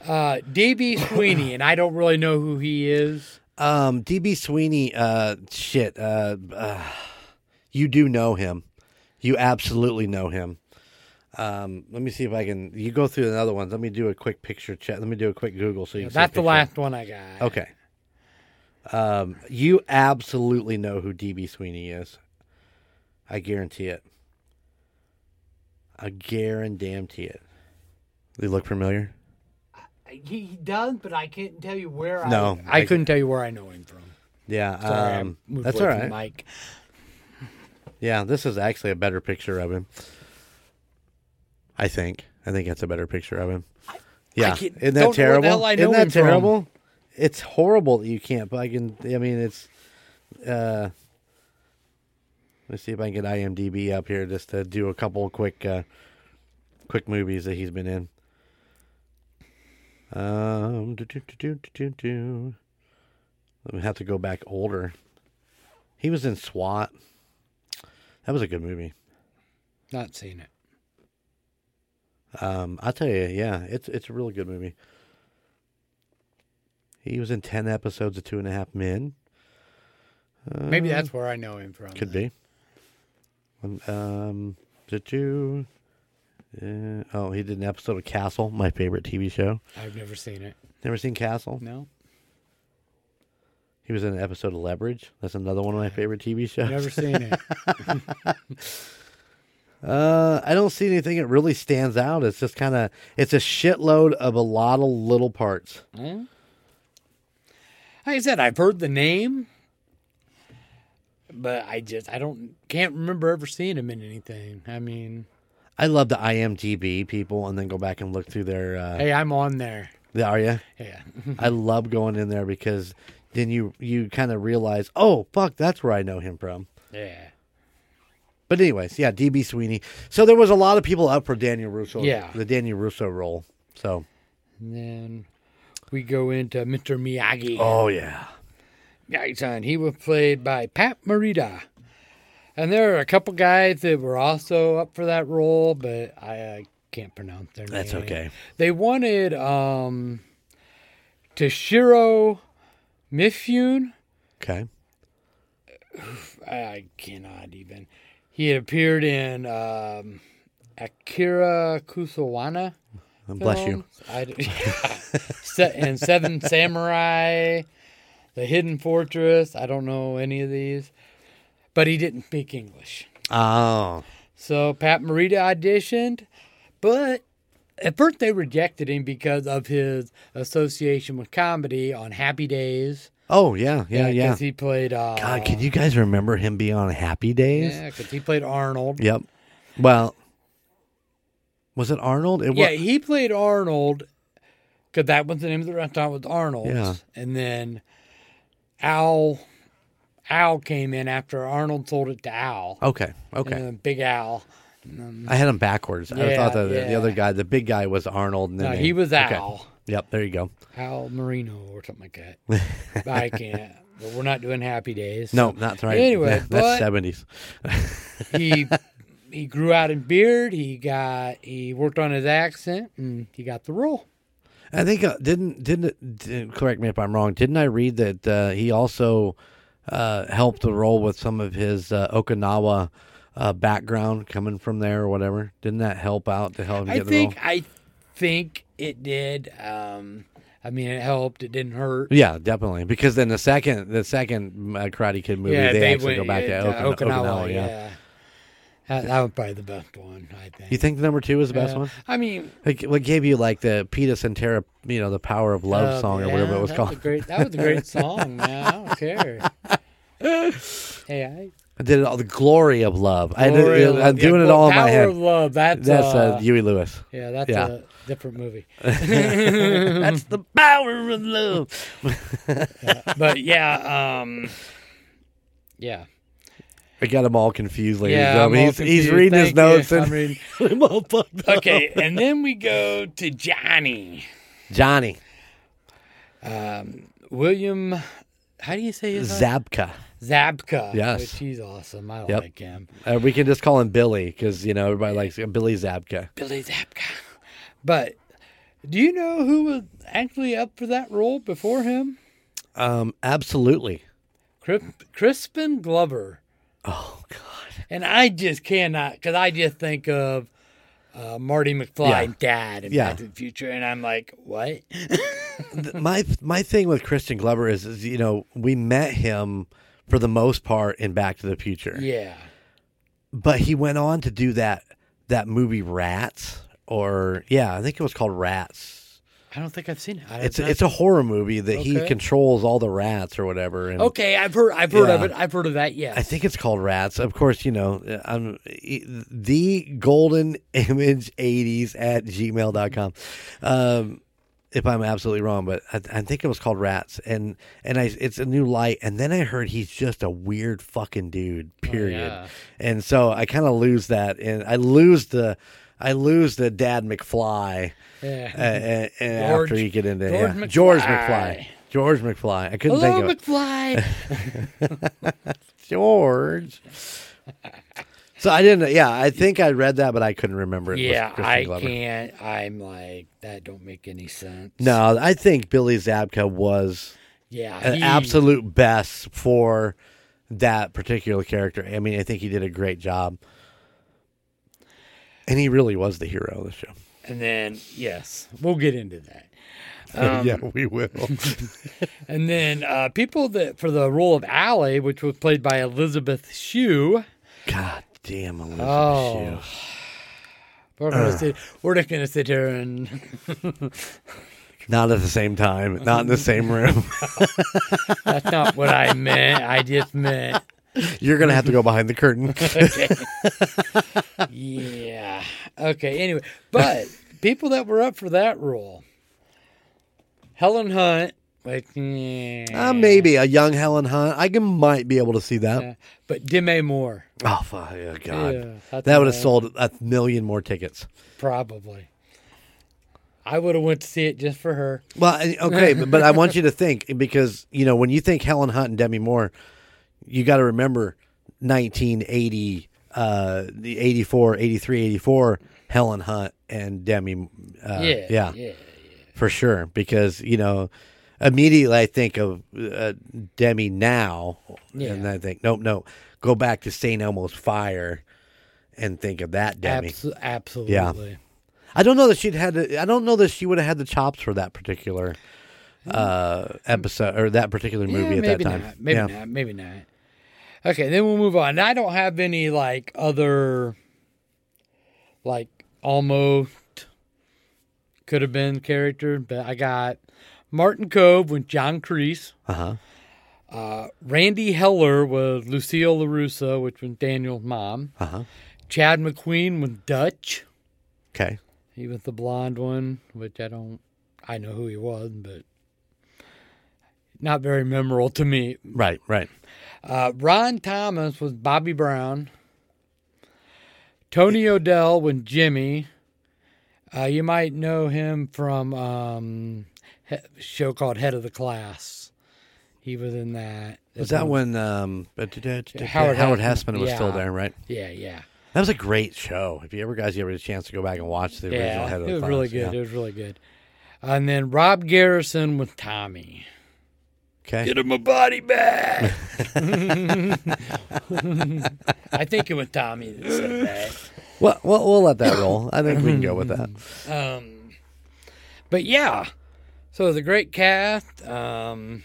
B: Uh, DB Sweeney, and I don't really know who he is.
A: Um, DB Sweeney, uh, shit, uh, uh, you do know him. You absolutely know him. Um, let me see if I can. You go through the other ones. Let me do a quick picture check. Let me do a quick Google so you can see
B: That's the last one I got.
A: Okay. Um, you absolutely know who DB Sweeney is. I guarantee it. I guarantee it. They look familiar?
B: He does, but I can't tell you where.
A: No,
B: I, I
A: I-
B: couldn't tell you where I know him from.
A: Yeah.
B: Sorry,
A: um, that's all right.
B: Mike.
A: Yeah, this is actually a better picture of him. I think. I think that's a better picture of him. Yeah, isn't that
B: know where the
A: terrible?
B: hell I know
A: isn't that
B: him from.
A: terrible? It's horrible that you can't. But I can. I mean, it's. uh Let's see if I can get IMDb up here just to do a couple quick, uh quick movies that he's been in. Um, do, do, do, do, do, do, do. Let me have to go back older. He was in SWAT. That was a good movie.
B: Not seen it.
A: Um, I'll tell you, yeah, it's it's a really good movie. He was in ten episodes of Two and a Half Men.
B: Maybe that's where I know him from.
A: Uh, Could be. Um, Um, did you? Uh, oh, he did an episode of Castle, my favorite TV show.
B: I've never seen it.
A: Never seen Castle?
B: No,
A: He was in an episode of Leverage. That's another one of my favorite TV shows.
B: never seen it.
A: Uh, I don't see anything that really stands out. It's just kind of it's a shitload of a lot of little parts.
B: Huh? Like I said, I've heard the name, but I just I don't can't remember ever seeing him in anything. I mean,
A: I love the IMDb people, and then go back and look through their. Uh,
B: hey, I'm on there.
A: Are you?
B: Yeah,
A: I love going in there because then you you kind of realize, oh fuck, that's where I know him from.
B: yeah.
A: But anyways, yeah, DB Sweeney. So there was a lot of people up for Daniel LaRusso.
B: Yeah.
A: the Daniel LaRusso role. So
B: And then we go into Mr. Miyagi.
A: oh yeah,
B: Miyagi-san. He was played by Pat Morita. And there are a couple guys that were also up for that role, but I uh, can't pronounce their
A: that's
B: name.
A: That's okay.
B: They wanted um, Toshiro Mifune.
A: Okay,
B: I cannot even. He had appeared in um, Akira Kurosawa.
A: bless you.
B: films. I, d- Se- and Seven Samurai, The Hidden Fortress. I don't know any of these, but he didn't speak English.
A: Oh,
B: So Pat Morita auditioned, but at first they rejected him because of his association with comedy on Happy Days.
A: Oh yeah, yeah, yeah.
B: Because he played. Uh,
A: God, can you guys remember him being on Happy Days?
B: Yeah, because he played Arnold.
A: Yep. Well, was it Arnold? It
B: Yeah,
A: wa-
B: he played Arnold because that was the name of the restaurant was Arnold.
A: Yeah.
B: And then Al Al came in after Arnold sold it to Al.
A: Okay. Okay.
B: And then Big Al.
A: I had him backwards. I thought that the, the other guy, the big guy, was Arnold. And then
B: No,
A: they-
B: he was
A: okay. Yep. There you go.
B: Al Marino or something like that. I can't. But we're not doing happy days.
A: No, not right.
B: Anyway,
A: Yeah, that's seventies.
B: he he grew out in beard. He got he worked on his accent and he got the role.
A: I think uh, didn't didn't didn't- correct me if I'm wrong. Didn't I read that uh, he also uh, helped the role with some of his uh, Okinawa uh, background coming from there or whatever? Didn't that help out to help him
B: I
A: get the
B: think
A: role?
B: I think it did. Um, I mean, it helped. It didn't hurt.
A: Yeah, definitely. Because then the second the second uh, Karate Kid movie,
B: yeah,
A: they, actually
B: went-
A: go back to
B: yeah,
A: Okina-
B: Okinawa.
A: Okinawa. yeah.
B: yeah, That, that was probably the best one. I think.
A: You think number two was the best
B: Yeah.
A: one?
B: I mean,
A: Like, what gave you like the Peter Cetera, you know, the Power of Love
B: uh,
A: song or
B: yeah,
A: whatever it was called?
B: A great, that was a great song, man. I don't care. hey, I
A: I did it all. The glory of love. I did,
B: of
A: I'm
B: Love.
A: doing
B: Yeah,
A: it all in my head.
B: Power of Love. That's
A: That's
B: uh,
A: uh, Huey Lewis.
B: yeah, that's
A: yeah.
B: a different movie.
A: That's the power of love.
B: but yeah, um, yeah,
A: I got him all confused, ladies
B: yeah. I'm all
A: He's, he's reading his
B: Thank you.
A: notes
B: I'm
A: and
B: reading.
A: I'm all fucked.
B: Okay, and then we go to Johnny
A: Johnny
B: um, William. How do you say his name?
A: Zabka. Yes.
B: which he's awesome. I
A: Yep.
B: like him.
A: Uh, we can just call him Billy because you know everybody likes Billy Zabka.
B: Billy Zabka. But do you know who was actually up for that role before him?
A: Um, absolutely.
B: Cris- Crispin Glover.
A: Oh God.
B: And I just cannot, because I just think of uh, Marty McFly,
A: Yeah.
B: dad in
A: Yeah.
B: Back to the Future, and I'm like, what?
A: My my thing with Crispin Glover is, is you know we met him for the most part in Back to the Future,
B: yeah.
A: but he went on to do that that movie Rats or yeah I think it was called Rats.
B: I don't think I've seen it.
A: It's it's a horror movie that he controls all the rats or whatever. And
B: okay. I've heard. I've heard of it. I've heard of that. Yes.
A: I think it's called Rats. Of course, you know, I'm the golden image 80s at gmail.com. Um, if I'm absolutely wrong, but I, I think it was called Rats, and and I it's a new light. And then I heard he's just a weird fucking dude. Period.
B: yeah.
A: And so I kind of lose that, and I lose the I lose the Dad McFly.
B: Yeah.
A: Uh, uh, uh,
B: George-
A: after you get into
B: George
A: yeah. George
B: McFly.
A: McFly. George McFly. I couldn't
B: Hello,
A: think of it.
B: McFly.
A: George. So I didn't. Yeah, I think I read that, but I couldn't remember it. was
B: yeah, I
A: Glover.
B: can't. I'm like that. Don't make any sense.
A: No, I think Billy Zabka was
B: Yeah.
A: an
B: he-
A: absolute best for that particular character. I mean, I think he did a great job, and he really was the hero of the show.
B: And then yes, we'll get into that. Um,
A: yeah, we will.
B: And then uh, people that for the role of Ali, which was played by Elizabeth Shue.
A: God damn, Elizabeth
B: Oh. We're gonna sit. We're just gonna sit here and
A: Not at the same time, not in the same room.
B: that's not what I meant. I just meant
A: You're gonna have to go behind the curtain.
B: yeah. Okay. Anyway, but people that were up for that role, Helen Hunt, like yeah,
A: Uh, maybe a young Helen Hunt. I can, might be able to see that.
B: yeah. but Demi Moore,
A: Oh, fuck, oh, God.
B: Yeah,
A: that would have sold a million more tickets.
B: probably. I would have went to see it just for her.
A: Well, okay, but, but I want you to think because, you know, when you think Helen Hunt and Demi Moore, you got to remember 1980, uh, the 84, 83, 84, Helen Hunt and Demi. Uh,
B: yeah,
A: yeah.
B: yeah.
A: for sure because you know immediately i think of uh, demi now and i think nope nope go back to st elmo's fire and think of that demi
B: Abso- absolutely.
A: i don't know that she'd had the, i don't know that she would have had the chops for that particular uh episode or that particular movie
B: Yeah,
A: at that time
B: Not. Maybe
A: yeah
B: not. Maybe not. Okay, then we'll move on. I don't have any like other, like almost could have been character, but I got Martin Kove with John Kreese.
A: uh-huh
B: Uh, Randee Heller with Lucille LaRusso, which was Daniel's mom.
A: uh-huh
B: Chad McQueen with Dutch.
A: okay
B: He was the blonde one, which I don't, I know who he was, but not very memorable to me.
A: right right
B: Uh, Ron Thomas was Bobby Brown. Tony O'Dell was Jimmy. Uh, you might know him from um, show called Head of the Class. He was in that.
A: was that when um howard,
B: Howard
A: Hesseman was still there right
B: Yeah, yeah,
A: that was a great show if you ever guys ever had a chance to go back and watch the original
B: yeah.
A: head of the Class, It was
B: really good.
A: yeah.
B: It was really good. And then Rob Garrison with Tommy.
A: Okay.
B: Get him my body back. I think it was Tommy that said that.
A: Well, well, we'll let that roll. I think we can go with that.
B: Um, but yeah, so the great cast. Um,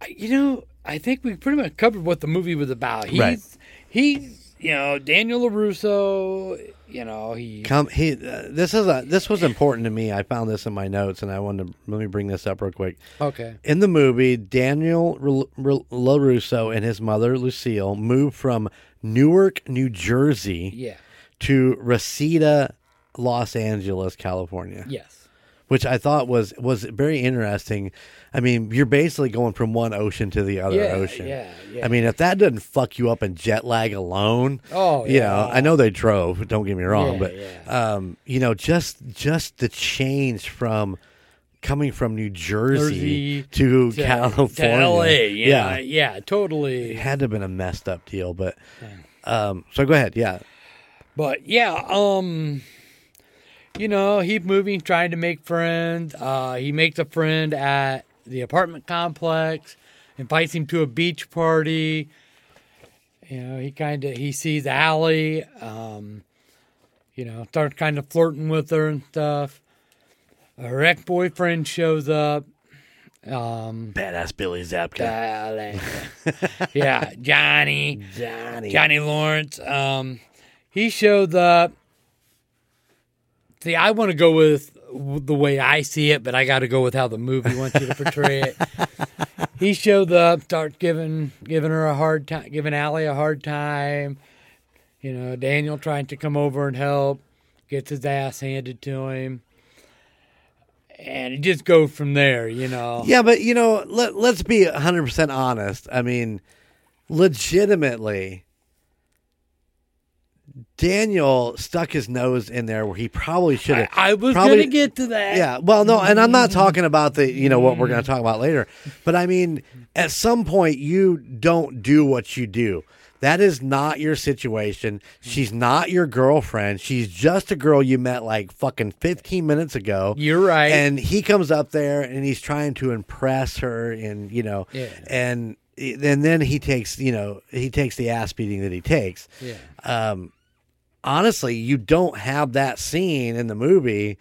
B: I- you know, I think we pretty much covered what the movie was about. He's
A: Right.
B: he's you know Daniel LaRusso. You know he
A: Come, he. Uh, this is a. This was important to me. I found this in my notes, and I wanted to let me bring this up real quick.
B: okay.
A: In the movie, Daniel LaRusso and his mother Lucille moved from Newark, New Jersey,
B: Yeah.
A: to Reseda, Los Angeles, California.
B: Yes.
A: which I thought was was very interesting. I mean, you're basically going from one ocean to the other
B: Yeah,
A: ocean.
B: yeah, yeah.
A: I mean, if that doesn't fuck you up in jet lag alone,
B: Oh,
A: you
B: yeah.
A: know, I know they drove. Don't get me wrong,
B: Yeah,
A: but
B: yeah.
A: um, you know, just just the change from coming from New Jersey,
B: Jersey
A: to,
B: To-
A: California,
B: To L.A. You
A: yeah,
B: yeah, totally.
A: it had to have been a messed up deal. But um, so go ahead, yeah,
B: But yeah, um, you know, he's moving, trying to make friends. Uh, he makes a friend at the apartment complex, invites him to a beach party. You know, he kind of he sees Ali. Um, you know, starts kind of flirting with her and stuff. Her ex boyfriend shows up. Um,
A: badass Billy Zabka,
B: yeah, Johnny.
A: Johnny,
B: Johnny Lawrence. Um, he showed up. See, I want to go with the way I see it, but I got to go with how the movie wants you to portray it. he showed up, starts giving giving her a hard time, giving Ali a hard time. You know, Daniel trying to come over and help, gets his ass handed to him, and it just goes from there. You know.
A: Yeah, but you know, let let's be hundred percent honest. I mean, legitimately, Daniel stuck his nose in there where he probably should have.
B: I was
A: probably-
B: gonna get to that.
A: Yeah, well, no, and I'm not talking about the you know what we're going to talk about later, but I mean, at some point, you don't do what you do. That is not your situation. She's not your girlfriend. She's just a girl you met like fucking 15 minutes ago.
B: You're right.
A: And he comes up there and he's trying to impress her, and you know,
B: Yeah.
A: and and then he takes you know he takes the ass beating that he takes.
B: Yeah.
A: Um, honestly, you don't have that scene in the movie.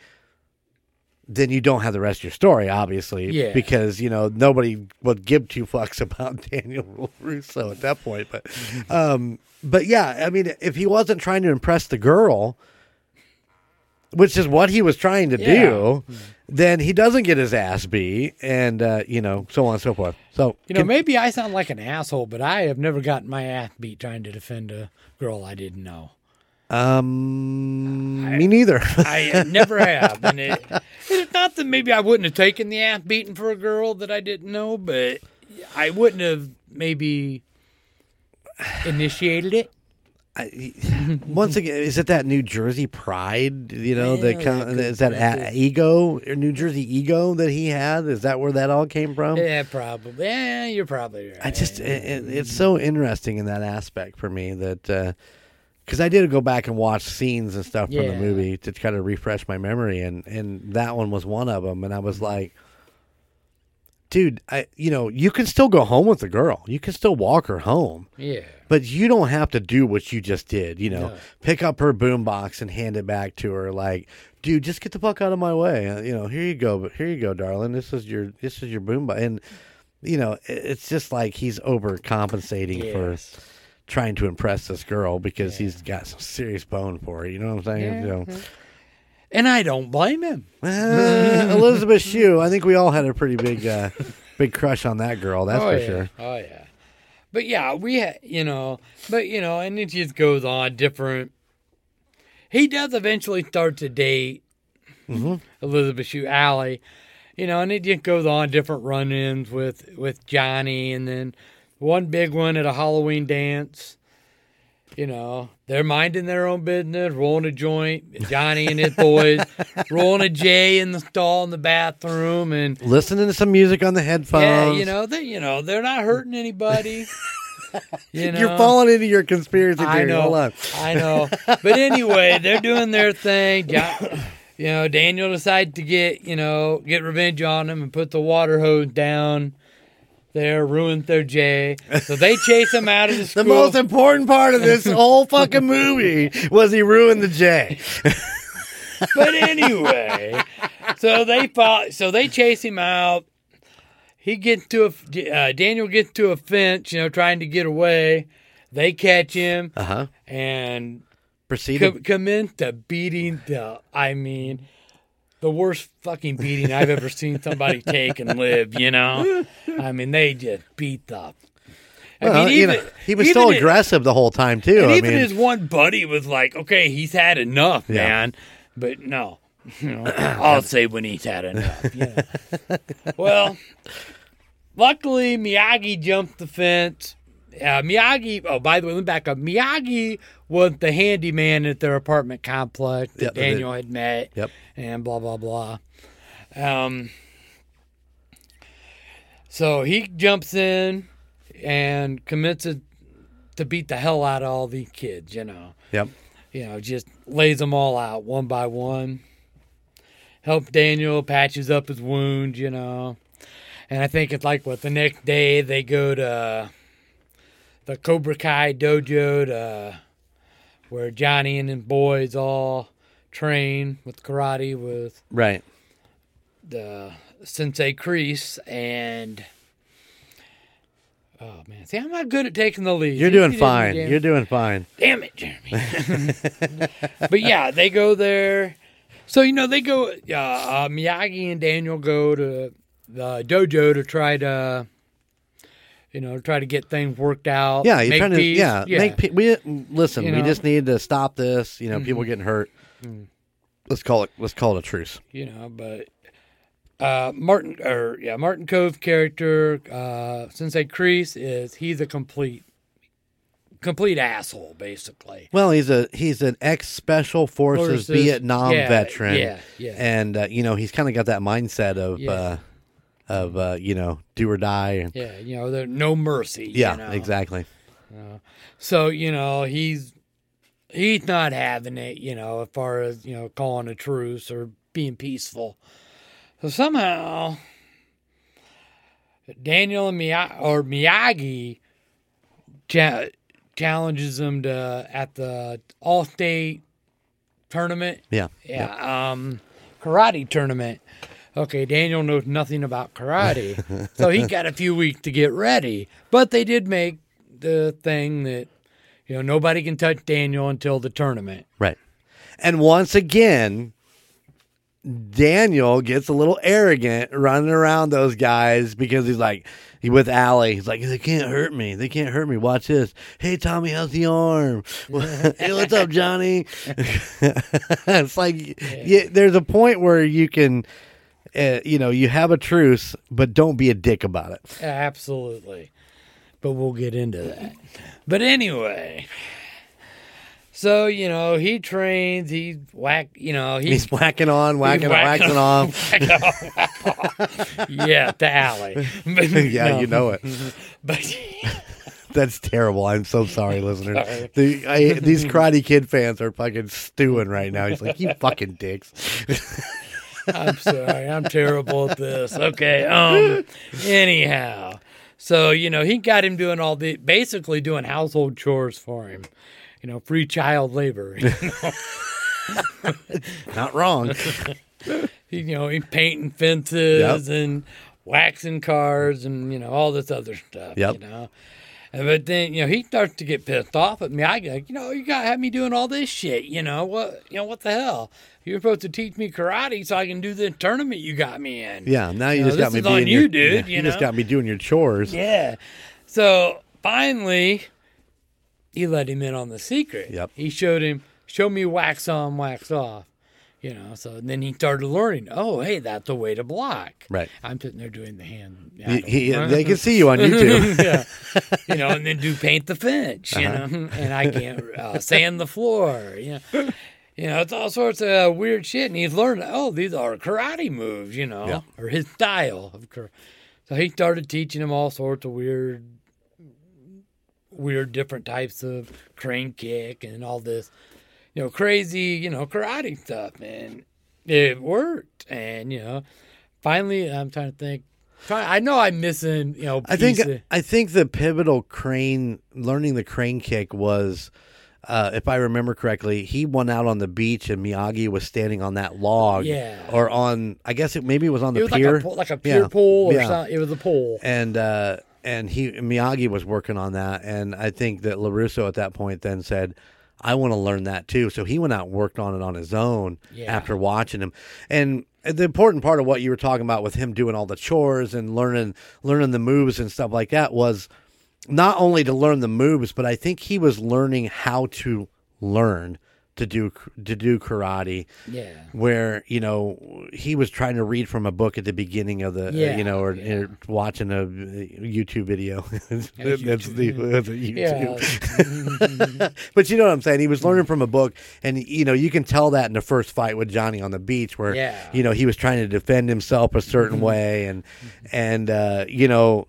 A: Then you don't have the rest of your story, obviously,
B: Yeah.
A: because you know nobody would give two fucks about Daniel Russo at that point. But, um, but yeah, I mean, if he wasn't trying to impress the girl, which is what he was trying to
B: Yeah.
A: do, then he doesn't get his ass beat, and uh, you know, so on and so forth. So
B: You know,
A: can-
B: maybe I sound like an asshole, but I have never gotten my ass beat trying to defend a girl I didn't know.
A: Um, me neither.
B: I never have, and it, it's not that maybe I wouldn't have taken the ass beating for a girl that I didn't know, but I wouldn't have maybe initiated it.
A: I, once again, is it that New Jersey pride? You know,
B: Yeah,
A: that
B: that
A: kind
B: could-
A: is that
B: that
A: a, ego, or New Jersey ego that he had? Is that where that all came from?
B: Yeah, probably. Yeah, you're probably right.
A: I just, it, it- it's so interesting in that aspect for me that because I did go back and watch scenes and stuff from the movie to kind of refresh my memory, and and that one was one of them, and I was
B: Mm-hmm.
A: like. Dude, I you know you can still go home with the girl. You can still walk her home.
B: yeah.
A: But you don't have to do what you just did, you know.
B: No.
A: Pick up her boombox and hand it back to her like, dude, just get the fuck out of my way. Uh, you know, here you go, but here you go, darling. This is your this is your boombox. And you know, it's just like he's overcompensating for
B: Yes.
A: Trying to impress this girl because he's got some serious bone for her. You know what I'm saying?
B: Yeah.
A: You know.
B: And I don't blame him.
A: Uh, Elizabeth Shue. I think we all had a pretty big, uh, big crush on that girl. That's
B: oh,
A: for
B: yeah.
A: sure.
B: Oh yeah. But yeah, we ha- you know, but you know, and it just goes on different. He does eventually start to date
A: Mm-hmm.
B: Elizabeth Shue Ali, you know, and it just goes on different run-ins with with Johnny, and then one big one at a Halloween dance. You know, they're minding their own business, rolling a joint. Johnny and his boys rolling a J in the stall in the bathroom, and
A: Listening to some music on the headphones.
B: yeah, you know, they you know they're not hurting anybody. You know,
A: You're falling into your conspiracy theory.
B: I know,
A: Hold on.
B: I know. But anyway, they're doing their thing. You know, Daniel decided to get, you know, get revenge on him and put the water hose down there, ruined their J. So they chase him out of the school.
A: The most important part of this whole fucking movie was he ruined the J.
B: but anyway, so they fought. So they chase him out. He gets to a uh, Daniel gets to a fence, you know, trying to get away. They catch him
A: Uh huh.
B: and
A: Proceeded.
B: com- commence to beating the. I mean, the worst fucking beating I've ever seen somebody take and live. You know, I mean, they just beat the. I
A: well,
B: mean,
A: you
B: even-
A: know, he was still
B: it-
A: aggressive the whole time too.
B: And
A: I
B: even
A: mean,
B: his one buddy was like, "Okay, he's had enough,
A: Yeah.
B: man." But no, you know, I'll say when he's had enough. You know. well, luckily Miyagi jumped the fence. Uh, Miyagi. Oh, by the way, let me back up. Miyagi was the handyman at their apartment complex that
A: Yep,
B: Daniel had met.
A: Yep.
B: And blah blah blah. Um. So he jumps in and commences to beat the hell out of all these kids. You know
A: yep.
B: you know, just lays them all out one by one. Help Daniel patches up his wound, you know. And I think it's like what the next day they go to the Cobra Kai dojo to where Johnny and his boys all train with karate with
A: Right.
B: the Sensei Kreese and oh man, see I'm not good at taking the lead.
A: You're
B: You-
A: doing fine. You're doing fine.
B: Damn it, Jeremy. but yeah, they go there. So you know they go. Uh, uh, Miyagi and Daniel go to the dojo to try to, you know, try to get things worked out.
A: Yeah, you're
B: make
A: trying
B: peace.
A: to. Yeah, make. pe- We listen.
B: You
A: we
B: know. Mm-hmm.
A: just need to stop this. You know, people getting hurt.
B: Mm.
A: Let's call it. Let's call it a truce.
B: you know, but uh, Martin or yeah, Martin Kove character uh, Sensei Kreese is he's a complete, complete asshole basically.
A: Well, he's a he's an ex special forces,
B: Forces,
A: Vietnam
B: yeah,
A: veteran.
B: yeah, yeah.
A: And uh, you know, he's kind of got that mindset of
B: Yeah.
A: uh, of uh, you know, do or die. And,
B: Yeah, you know, there no mercy.
A: yeah,
B: you know?
A: exactly.
B: So you know he's he's not having it. You know, as far as you know, calling a truce or being peaceful. So somehow Daniel and Miyagi or Miyagi cha- challenges him to at the all state tournament.
A: Yeah.
B: Yeah, um, karate tournament. Okay, Daniel knows nothing about karate, so he got a few weeks to get ready. But they did make the thing that you know nobody can touch Daniel until the tournament.
A: Right. And once again, Daniel gets a little arrogant running around those guys because he's like, he with Ali. He's like, they can't hurt me. They can't hurt me. Watch this. Hey, Tommy, how's the arm? hey, what's up, Johnny? it's like, yeah, there's a point where you can, uh, you know, you have a truce, but don't be a dick about it.
B: Absolutely, but we'll get into that. But anyway. So you know he trains. He whack. You know he
A: He's whacking on, whacking,
B: whacking
A: waxing off.
B: yeah, the alley.
A: Yeah,
B: no.
A: you know it.
B: But
A: That's terrible. I'm so sorry, listeners.
B: Sorry.
A: The, I, these Karate Kid fans are fucking stewing right now. He's like, you fucking dicks.
B: I'm sorry, I'm terrible at this. Okay. Um. Anyhow, so you know he got him doing all the basically doing household chores for him. You know, free child labor.
A: Not wrong.
B: You know, he painting fences and waxing cars and you know all this other stuff.
A: Yep.
B: You know, but then you know he starts to get pissed off at me. I go, you know, you got to have me doing all this shit. You know what? You know what the hell? You're supposed to teach me karate so I can do the tournament you got me in.
A: Yeah, now you
B: You know,
A: just got me
B: on
A: being
B: you, dude,
A: yeah,
B: you
A: you just got me doing your chores.
B: Yeah. So finally, he let him in on the secret.
A: Yep.
B: He showed him, show me wax on, wax off. You know, so then he started learning. Oh, hey, that's a way to block.
A: Right.
B: I'm sitting there doing the hand.
A: He, he, they can see you on YouTube.
B: yeah. You know, and then do paint the fence, you
A: Uh-huh.
B: know, and I can't uh, sand the floor, you know. You know, it's all sorts of uh, weird shit. And he's learned, oh, these are karate moves, you know,
A: Yeah.
B: or his style of karate. So he started teaching him all sorts of weird, weird different types of crane kick and all this, you know, crazy, you know, karate stuff. And it worked, and you know, finally, I'm trying to think. Try, I know I'm missing. You know,
A: I think
B: of-
A: I think the pivotal crane learning the crane kick was, uh, if I remember correctly, he went out on the beach and Miyagi was standing on that log,
B: Yeah.
A: or on I guess it maybe it was on
B: it
A: the
B: was
A: pier,
B: like a like a pier
A: Yeah.
B: pole or
A: Yeah.
B: something. It was a pole.
A: and uh, and he Miyagi was working on that, and I think that LaRusso at that point then said. I want to learn that too. So he went out and worked on it on his own
B: Yeah.
A: after watching him. And the important part of what you were talking about with him doing all the chores and learning learning the moves and stuff like that was not only to learn the moves, but I think he was learning how to learn to do to do karate
B: Yeah.
A: where you know he was trying to read from a book at the beginning of the
B: Yeah,
A: you know or,
B: yeah.
A: or watching a YouTube video that's
B: YouTube.
A: the that's YouTube
B: Yeah.
A: but you know what I'm saying he was learning from a book and you know you can tell that in the first fight with Johnny on the beach where
B: Yeah. Mm-hmm.
A: you know he was trying to defend himself a certain way and and uh, you know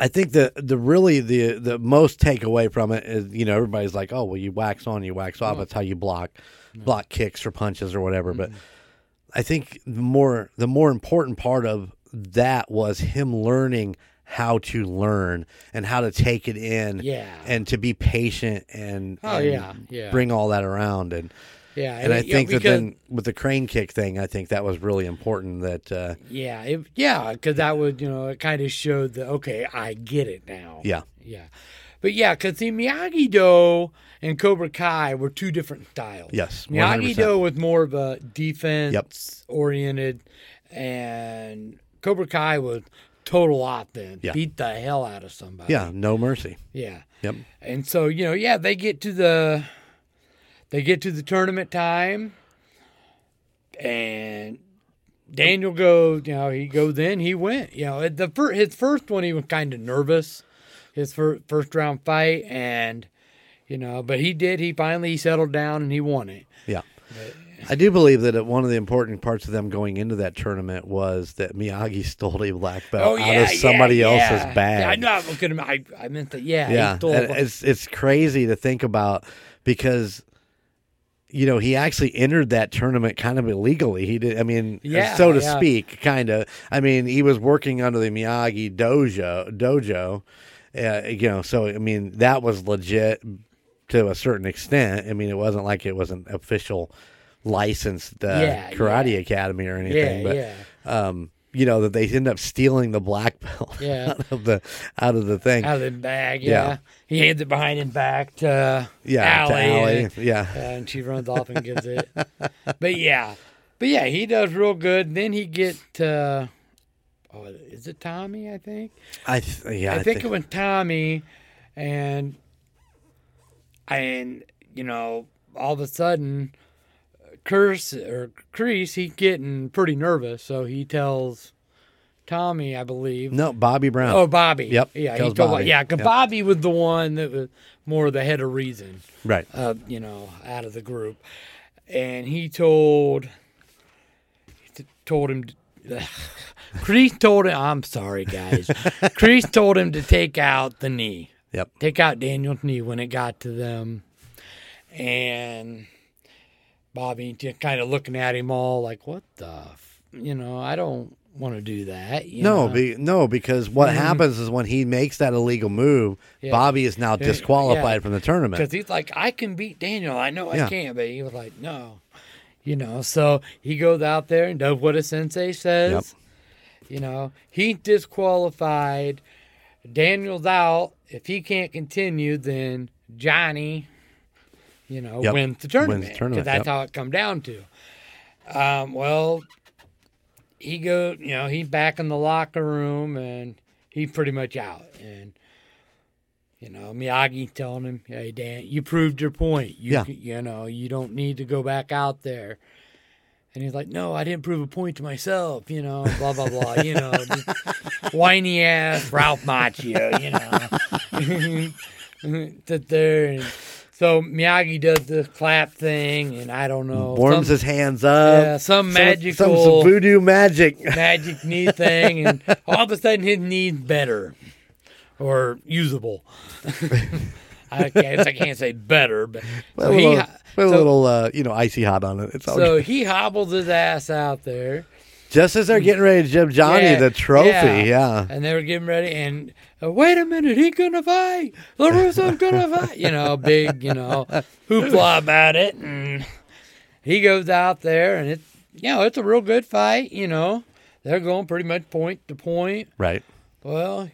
A: I think the the really the the most takeaway from it is you know everybody's like oh well you wax on you wax off. That's how you block block kicks or punches or whatever but mm-hmm. I think the more the more important part of that was him learning how to learn and how to take it in
B: Yeah.
A: and to be patient and,
B: Oh,
A: and
B: yeah, yeah.
A: bring all that around and
B: Yeah.
A: and I
B: yeah,
A: think that
B: because-
A: then with the crane kick thing I think that was really important that uh,
B: Yeah, it, yeah, because that would you know it kind of showed that okay, I get it now.
A: yeah
B: yeah, but yeah, because the Miyagi Do and Cobra Kai were two different styles.
A: Yes,
B: Miyagi
A: 100%.
B: Do was more of a defense oriented, and Cobra Kai was total offense.
A: Yeah.
B: Beat the hell out of somebody.
A: yeah no mercy
B: yeah.
A: yep
B: And so, you know, yeah, they get to the they get to the tournament time and Daniel goes, you know, he goes in, he went. You know, at the fir- his first one he was kind of nervous. His fir- first round fight and you know, but he did, he finally he settled down and he won it.
A: Yeah. I do believe that one of the important parts of them going into that tournament was that Miyagi stole a black belt oh, out of somebody
B: Oh, yeah,
A: else's
B: yeah.
A: bag.
B: Yeah, I know. At I, I meant that. Yeah, he
A: Yeah, it's it's crazy to think about because you know he actually entered that tournament kind of illegally. He did, I mean,
B: Yeah,
A: so to
B: yeah.
A: speak, kind of. I mean, he was working under the Miyagi dojo dojo. Uh, you know, so I mean that was legit to a certain extent. I mean, it wasn't like it was an official licensed uh,
B: Yeah,
A: karate academy or anything, but um, you know that they end up stealing the black belt
B: Yeah.
A: out of the out of the thing.
B: out of the bag.
A: Yeah.
B: Yeah. he hands it behind his back to
A: yeah,
B: Ali,
A: to Ali.
B: and-
A: Yeah,
B: and she runs off and gets it. but yeah, but yeah, he does real good. Then he get uh, oh, is it Tommy? I think.
A: I th- yeah,
B: I, think, it was Tommy, and and you know all of a sudden, Curse or Kreese, he getting pretty nervous, so he tells Tommy, I believe.
A: no Bobby Brown.
B: Oh, Bobby.
A: Yep,
B: Yeah, he told
A: Bobby.
B: Yeah, because
A: Yep.
B: Bobby was the one that was more the head of reason,
A: right.
B: uh, you know, out of the group, and he told, he told him, to, Kreese told him. I'm sorry, guys. Kreese told him to take out the knee,
A: Yep.
B: take out Daniel's knee when it got to them, and Bobby just kind of looking at him all like, "What the, f-? you know, I don't." Want to do that? You
A: No,
B: know?
A: be, no, because what mm-hmm. happens is when he makes that illegal move,
B: Yeah.
A: Bobby is now disqualified
B: yeah.
A: from the tournament.
B: Because he's like, I can beat Daniel. I know
A: Yeah.
B: I can, but he was like, no. You know, so he goes out there and does what a sensei says.
A: Yep.
B: You know, he's disqualified. Daniel's out. If he can't continue, then Johnny, you know,
A: Yep.
B: wins the
A: Wins
B: tournament.
A: the
B: 'cause
A: tournament,
B: that's
A: yep.
B: how it come down to. Um, well, he go, you know, he's back in the locker room and he's pretty much out. And you know, Miyagi telling him, "Hey, Dan, you proved your point. You,
A: Yeah.
B: you know, you don't need to go back out there." And he's like, "No, I didn't prove a point to myself. You know, blah blah blah. You know, whiny ass Ralph Macchio. You know, sit there and." So Miyagi does this clap thing, and I don't know.
A: Warms
B: some-
A: his hands up.
B: Yeah, some
A: some,
B: magical-
A: some voodoo magic.
B: magic knee thing, and all of a sudden his knee's better or usable. I guess I can't say better, but
A: Put
B: so
A: a
B: he
A: little, put a little uh, you know, icy hot on it. It's all
B: so
A: good.
B: he hobbles his ass out there.
A: Just as they're getting ready to give Johnny
B: Yeah,
A: the trophy, yeah.
B: And they were getting ready, and uh, wait a minute, he gonna fight. LaRusso's gonna fight. You know, big, you know, hoopla about it. And he goes out there, and it's, you know, it's a real good fight. You know, they're going pretty much point to point.
A: Right.
B: Well,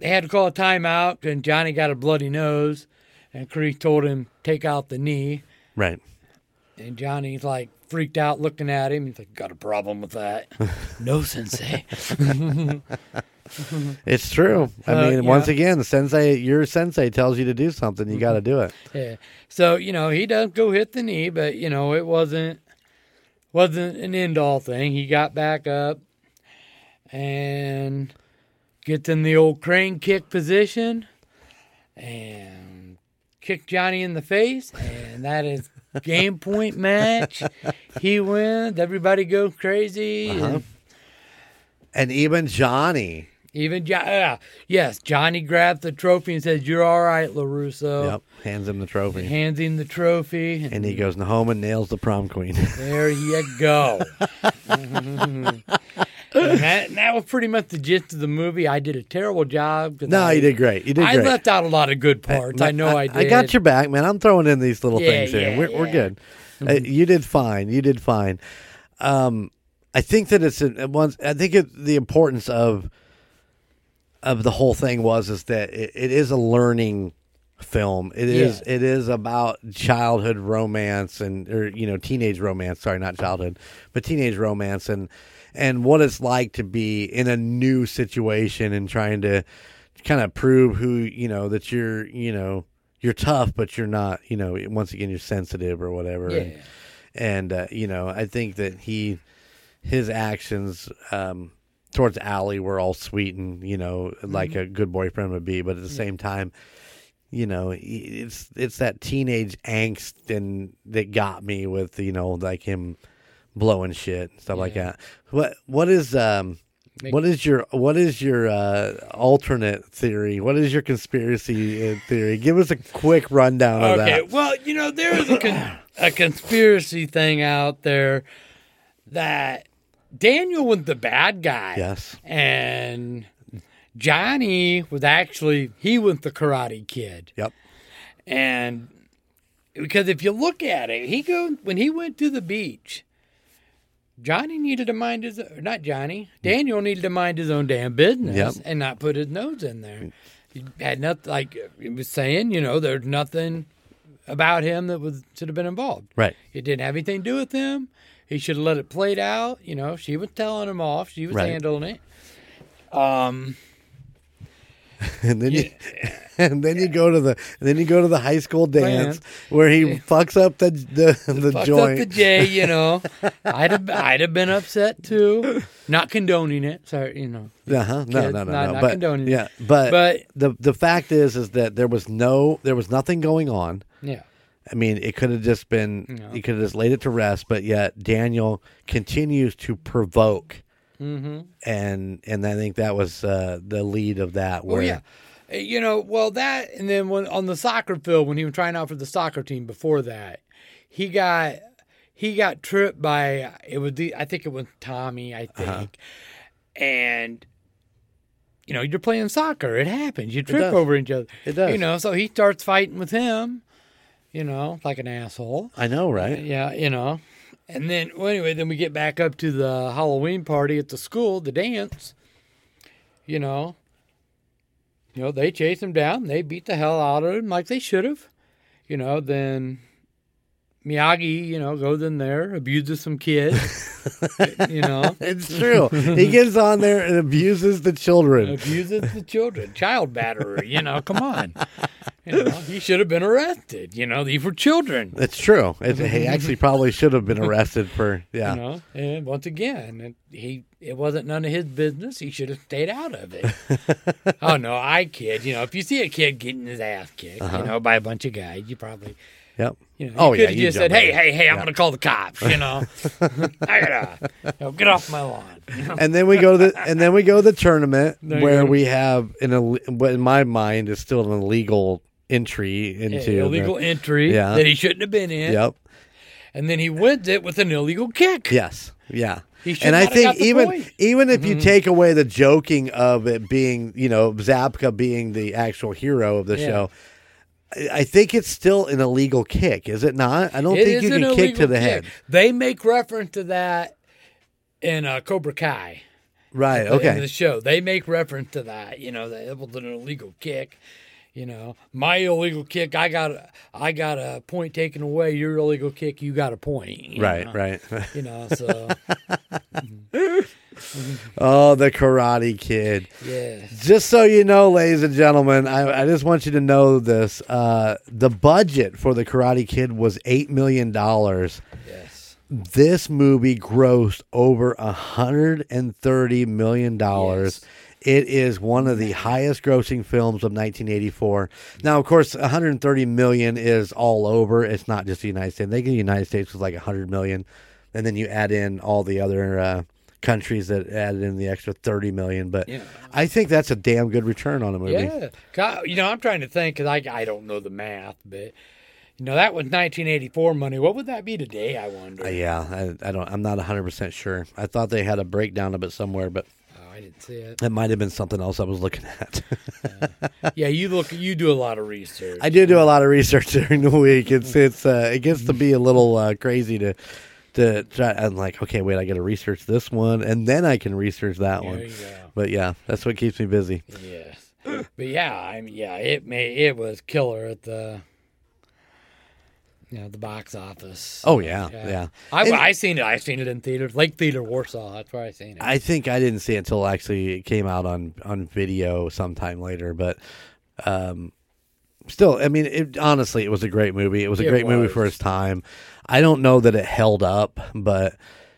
B: they had to call a timeout, and Johnny got a bloody nose, and Creek told him take out the knee.
A: Right.
B: And Johnny's like freaked out looking at him. He's like, Got a problem with that? no, sensei.
A: It's true. I
B: Uh,
A: mean, once again, the sensei, your sensei tells you to do something, you got to do it.
B: yeah. So, you know, he does go hit the knee, but you know, it wasn't wasn't an end all thing. He got back up and gets in the old crane kick position and kick Johnny in the face, and that is game point match. He wins. Everybody goes crazy.
A: Uh-huh.
B: and-
A: And even Johnny,
B: Even Johnny. uh, yes, Johnny grabs the trophy and says, "You're all right, LaRusso."
A: yep, hands him the trophy.
B: Hands him the trophy,
A: And he goes home and nails the prom queen.
B: there you go. that, that was pretty much the gist of the movie. I did a terrible job.
A: no,
B: I,
A: you did great. You did
B: I
A: great.
B: left out a lot of good parts. I know I, did.
A: I got your back, man. I'm throwing in these little
B: Yeah,
A: things here.
B: yeah,
A: we're, we're
B: yeah.
A: good. Uh, you did fine. You did fine. Um, I think that it's an, once. I think it, the importance of of the whole thing was is that it, it is a learning film. It is
B: Yeah.
A: it is about childhood romance and or you know teenage romance. Sorry, not childhood, but teenage romance and and what it's like to be in a new situation and trying to kind of prove who you know that you're you know you're tough but you're not you know once again you're sensitive or whatever and,
B: Yeah.
A: and uh, you know i think that he his actions um towards Ali were all sweet and you know like a good boyfriend would be but at the same time you know it's it's that teenage angst and that got me with you know like him blowing shit and stuff like that what what is um
B: Make-
A: what is your what is your uh, alternate theory? What is your conspiracy uh, theory? Give us a quick rundown of
B: Okay,
A: that.
B: Okay, well, you know, there is a, con- a conspiracy thing out there that Daniel was the bad guy.
A: Yes.
B: And Johnny was actually, he was the karate kid.
A: Yep.
B: And because if you look at it, he go when he went to the beach, Johnny needed to mind his not Johnny. Daniel needed to mind his own damn business
A: Yep.
B: and not put his nose in there. He had nothing like he was saying, you know, there's nothing about him that was should have been involved.
A: Right.
B: It didn't have anything to do with him. He should have let it played out. You know, she was telling him off. She was
A: Right.
B: handling it. Um,
A: And then you and then you go to the and then you go to the high school dance where he fucks up the the, the
B: fucked
A: joint.
B: up the J. You know, I'd have I'd have been upset too. Not condoning it. Sorry, you know.
A: uh-huh. No,
B: kids,
A: no, no,
B: not-
A: no.
B: not
A: but
B: condoning it.
A: yeah, but,
B: But-
A: the the fact is is that there was no there was nothing going on.
B: Yeah.
A: I mean, it could have just been
B: No.
A: you could have just laid it to rest, but yet Daniel continues to provoke,
B: Mm-hmm.
A: and and I think that was uh, the lead of that.
B: Oh
A: Where,
B: yeah. Uh, You know, well that and then when on the soccer field when he was trying out for the soccer team before that, he got he got tripped by it was the I think it was Tommy, I think.
A: Uh-huh.
B: And you know, you're playing soccer, it happens. You trip over each other.
A: It does.
B: You know, so he starts fighting with him, you know, like an asshole.
A: I know, right?
B: Yeah, you know. And then, well, anyway, then we get back up to the Halloween party at the school, the dance. You know, you know, they chase him down. They beat the hell out of him like they should have. You know, then Miyagi, you know, goes in there, abuses some kid. you know,
A: It's true. he gets on there and abuses the children.
B: abuses the children, child battery. You know, come on. You know, he should have been arrested. You know, these were children.
A: It's true. He actually probably should have been arrested for yeah.
B: You know, and once again, it, he it wasn't none of his business. He should have stayed out of it. oh no, I kid. You know, if you see a kid getting his ass kicked,
A: Uh-huh.
B: you know, by a bunch of guys, you probably
A: Yep.
B: You know,
A: Oh, yeah,
B: could
A: you
B: just said, "Hey, hey, hey, I'm
A: Yeah.
B: going to call the cops." You know, I gotta you know, get off my lawn. you know?
A: and then we go to the and then we go to the tournament
B: There
A: where we have an what in my mind is still an illegal entry into the-
B: illegal entry
A: Yeah.
B: that he shouldn't have been in,
A: Yep.
B: and then he wins it with an illegal kick.
A: Yes. Yeah. And I think even
B: point.
A: even if
B: Mm-hmm.
A: you take away the joking of it being, you know, Zabka being the actual hero of the
B: Yeah.
A: show, I- I think it's still an illegal kick, is it not? I don't
B: It
A: think you can kick to the
B: kick.
A: head.
B: They make reference to that in uh, Cobra Kai.
A: Right.
B: in
A: Okay.
B: the show. They make reference to that. You know, that it was an illegal kick. You know, my illegal kick, I got, a- I got a point taken away. Your illegal kick, you got a point.
A: Right.
B: know?
A: Right.
B: You know, so
A: oh, the Karate Kid.
B: yeah,
A: Just so you know, ladies and gentlemen, I, I just want you to know this. Uh, the budget for the Karate Kid was eight million dollars.
B: yes,
A: This movie grossed over a hundred and thirty million dollars.
B: Yes.
A: It is one of the highest grossing films of 1984. Now, of course, 130 million is all over. It's not just the United States. I think the United States was like 100 million, and then you add in all the other uh, countries that added in the extra 30 million. But
B: Yeah.
A: I think that's a damn good return on a movie.
B: yeah. You know, I'm trying to think because I, I don't know the math, but you know that was 1984 money. What would that be today? I wonder.
A: Uh, yeah, I, I don't. I'm not 100 percent sure. I thought they had a breakdown of it somewhere, but
B: I didn't see it.
A: it might have been something else I was looking at.
B: yeah, you look, you do a lot of research.
A: I do do a lot of research during the week. It's it's uh, it gets to be a little uh, crazy to to try. I'm like, okay, wait, I got to research this one, and then I can research that
B: There
A: one.
B: you go.
A: But yeah, that's what keeps me busy.
B: Yes, but yeah, I mean, yeah, it may it was killer at the, you know, the box office.
A: Oh yeah, yeah.
B: I
A: And-
B: I seen it. I seen it in theaters, Lake Theater, Warsaw. That's where I seen it.
A: I think I didn't see it until actually it came out on on video sometime later, but um still I mean it honestly it was a great movie. It was a
B: It
A: great movie
B: was.
A: for its time. I don't know that it held up, but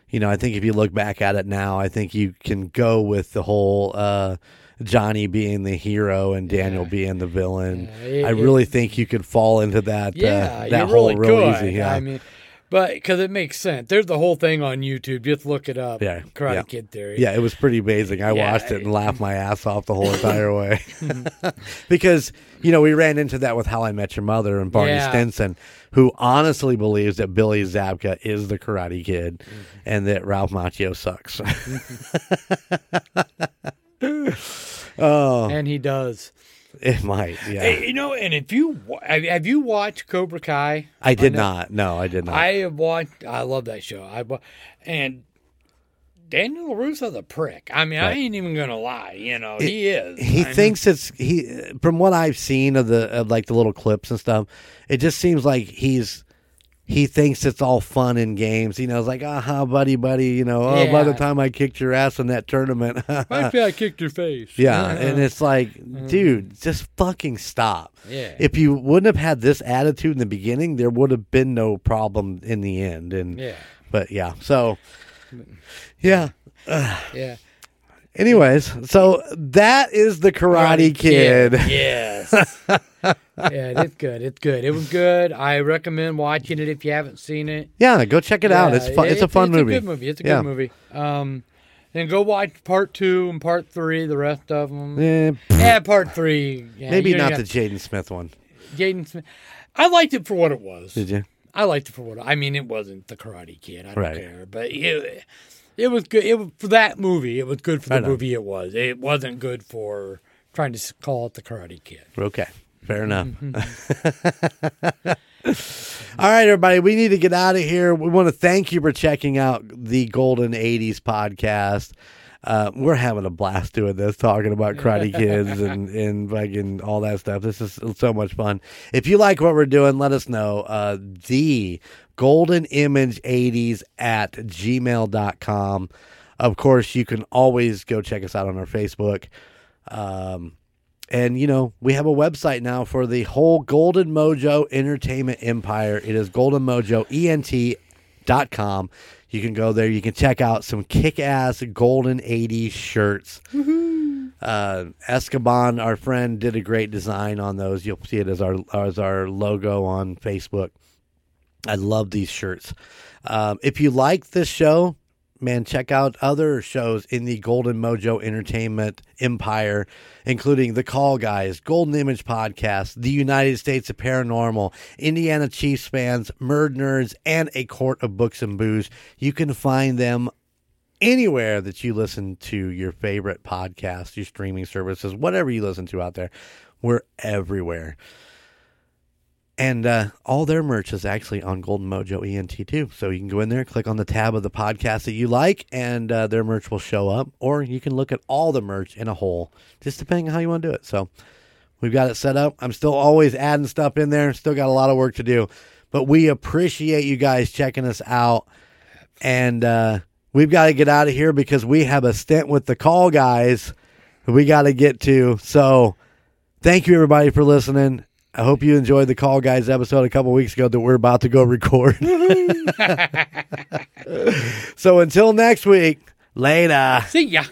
A: you know, I think if you look back at it now, I think you can go with the whole uh Johnny being the hero and Daniel
B: Yeah.
A: being the villain.
B: Yeah, it-
A: I really think you could fall into that
B: yeah,
A: uh, that whole
B: really
A: real easy. Yeah.
B: I mean, but because it makes sense. There's the whole thing on YouTube. Just look it up.
A: Yeah,
B: Karate
A: yeah.
B: Kid Theory.
A: Yeah, it was pretty amazing. I
B: Yeah.
A: watched it and laughed my ass off the whole entire way. because, you know, we ran into that with How I Met Your Mother and Barney
B: Yeah.
A: Stinson, who honestly believes that Billy Zabka is the Karate Kid
B: Mm-hmm.
A: and that Ralph Macchio sucks. oh,
B: and he does.
A: it might. Yeah.
B: Hey, you know, and if you have, you watched Cobra Kai?
A: I did
B: know-
A: not. No, I did not.
B: I have watched. I love that show. I and Daniel Russo's a prick. I mean, I ain't even gonna lie. You know, he is.
A: he
B: I mean,
A: thinks it's he from what I've seen of the of like the little clips and stuff, it just seems like he's he thinks it's all fun and games. You know, it's like, aha, buddy, buddy, you know, oh, by the time I kicked your ass in that tournament.
B: I feel I kicked your face.
A: yeah. And it's like,
B: Mm-hmm.
A: dude, just fucking stop.
B: Yeah.
A: If you wouldn't have had this attitude in the beginning, there would have been no problem in the end. And,
B: yeah.
A: but yeah, so, yeah.
B: Yeah.
A: Anyways, so that is the Karate, Kid.
B: Yes. yeah, it's good. It's good. It was good. I recommend watching it if you haven't seen it.
A: Yeah, go check it out. It's fun. It's, a fun
B: it's
A: movie.
B: a good movie. It's a
A: Yeah.
B: good movie. Um, then go watch part two and part three. The rest of them.
A: Eh,
B: Yeah, part three. Yeah,
A: maybe not
B: you
A: the Jaden Smith one.
B: Jaden Smith. I liked it for what it was.
A: Did you?
B: I liked it for what I mean. It wasn't the Karate Kid. I don't
A: Right.
B: care, but it it was good. It was, for that movie. It was good for the movie. It was. It wasn't good for trying to call it the Karate Kid.
A: Okay, fair enough.
B: Mm-hmm.
A: All right, everybody, we need to get out of here. We want to thank you for checking out the Golden 80s podcast. Uh, we're having a blast doing this, talking about Karate Kids and, and fucking all that stuff. This is so much fun. If you like what we're doing, let us know. Uh, the Golden Image 80s at gmail.com. Of course, you can always go check us out on our Facebook. Um, and you know, we have a website now for the whole Golden Mojo Entertainment Empire. It is golden mojo goldenmojoent.com. You can go there. You can check out some kick ass Golden 80s shirts. Uh, Esteban, our friend, did a great design on those. You'll see it as our as our logo on Facebook. I love these shirts. Um, if you like this show, man, check out other shows in the Golden Mojo Entertainment empire, including The Call Guys, Golden Image Podcast, The United States of Paranormal, Indiana Chiefs fans, Murd Nerds, and A Court of Books and Booze. You can find them anywhere that you listen to your favorite podcasts, your streaming services, whatever you listen to out there. We're everywhere. And uh, all their merch is actually on Golden Mojo ENT too. So you can go in there, click on the tab of the podcast that you like, and uh, their merch will show up. Or you can look at all the merch in a whole, just depending on how you want to do it. So we've got it set up. I'm still always adding stuff in there. Still got a lot of work to do. But we appreciate you guys checking us out. And uh, we've got to get out of here because we have a stint with the call guys we got to get to. So thank you, everybody, for listening. I hope you enjoyed the Call Guys episode a couple weeks ago that we're about to go record. so until next week, later.
B: See ya.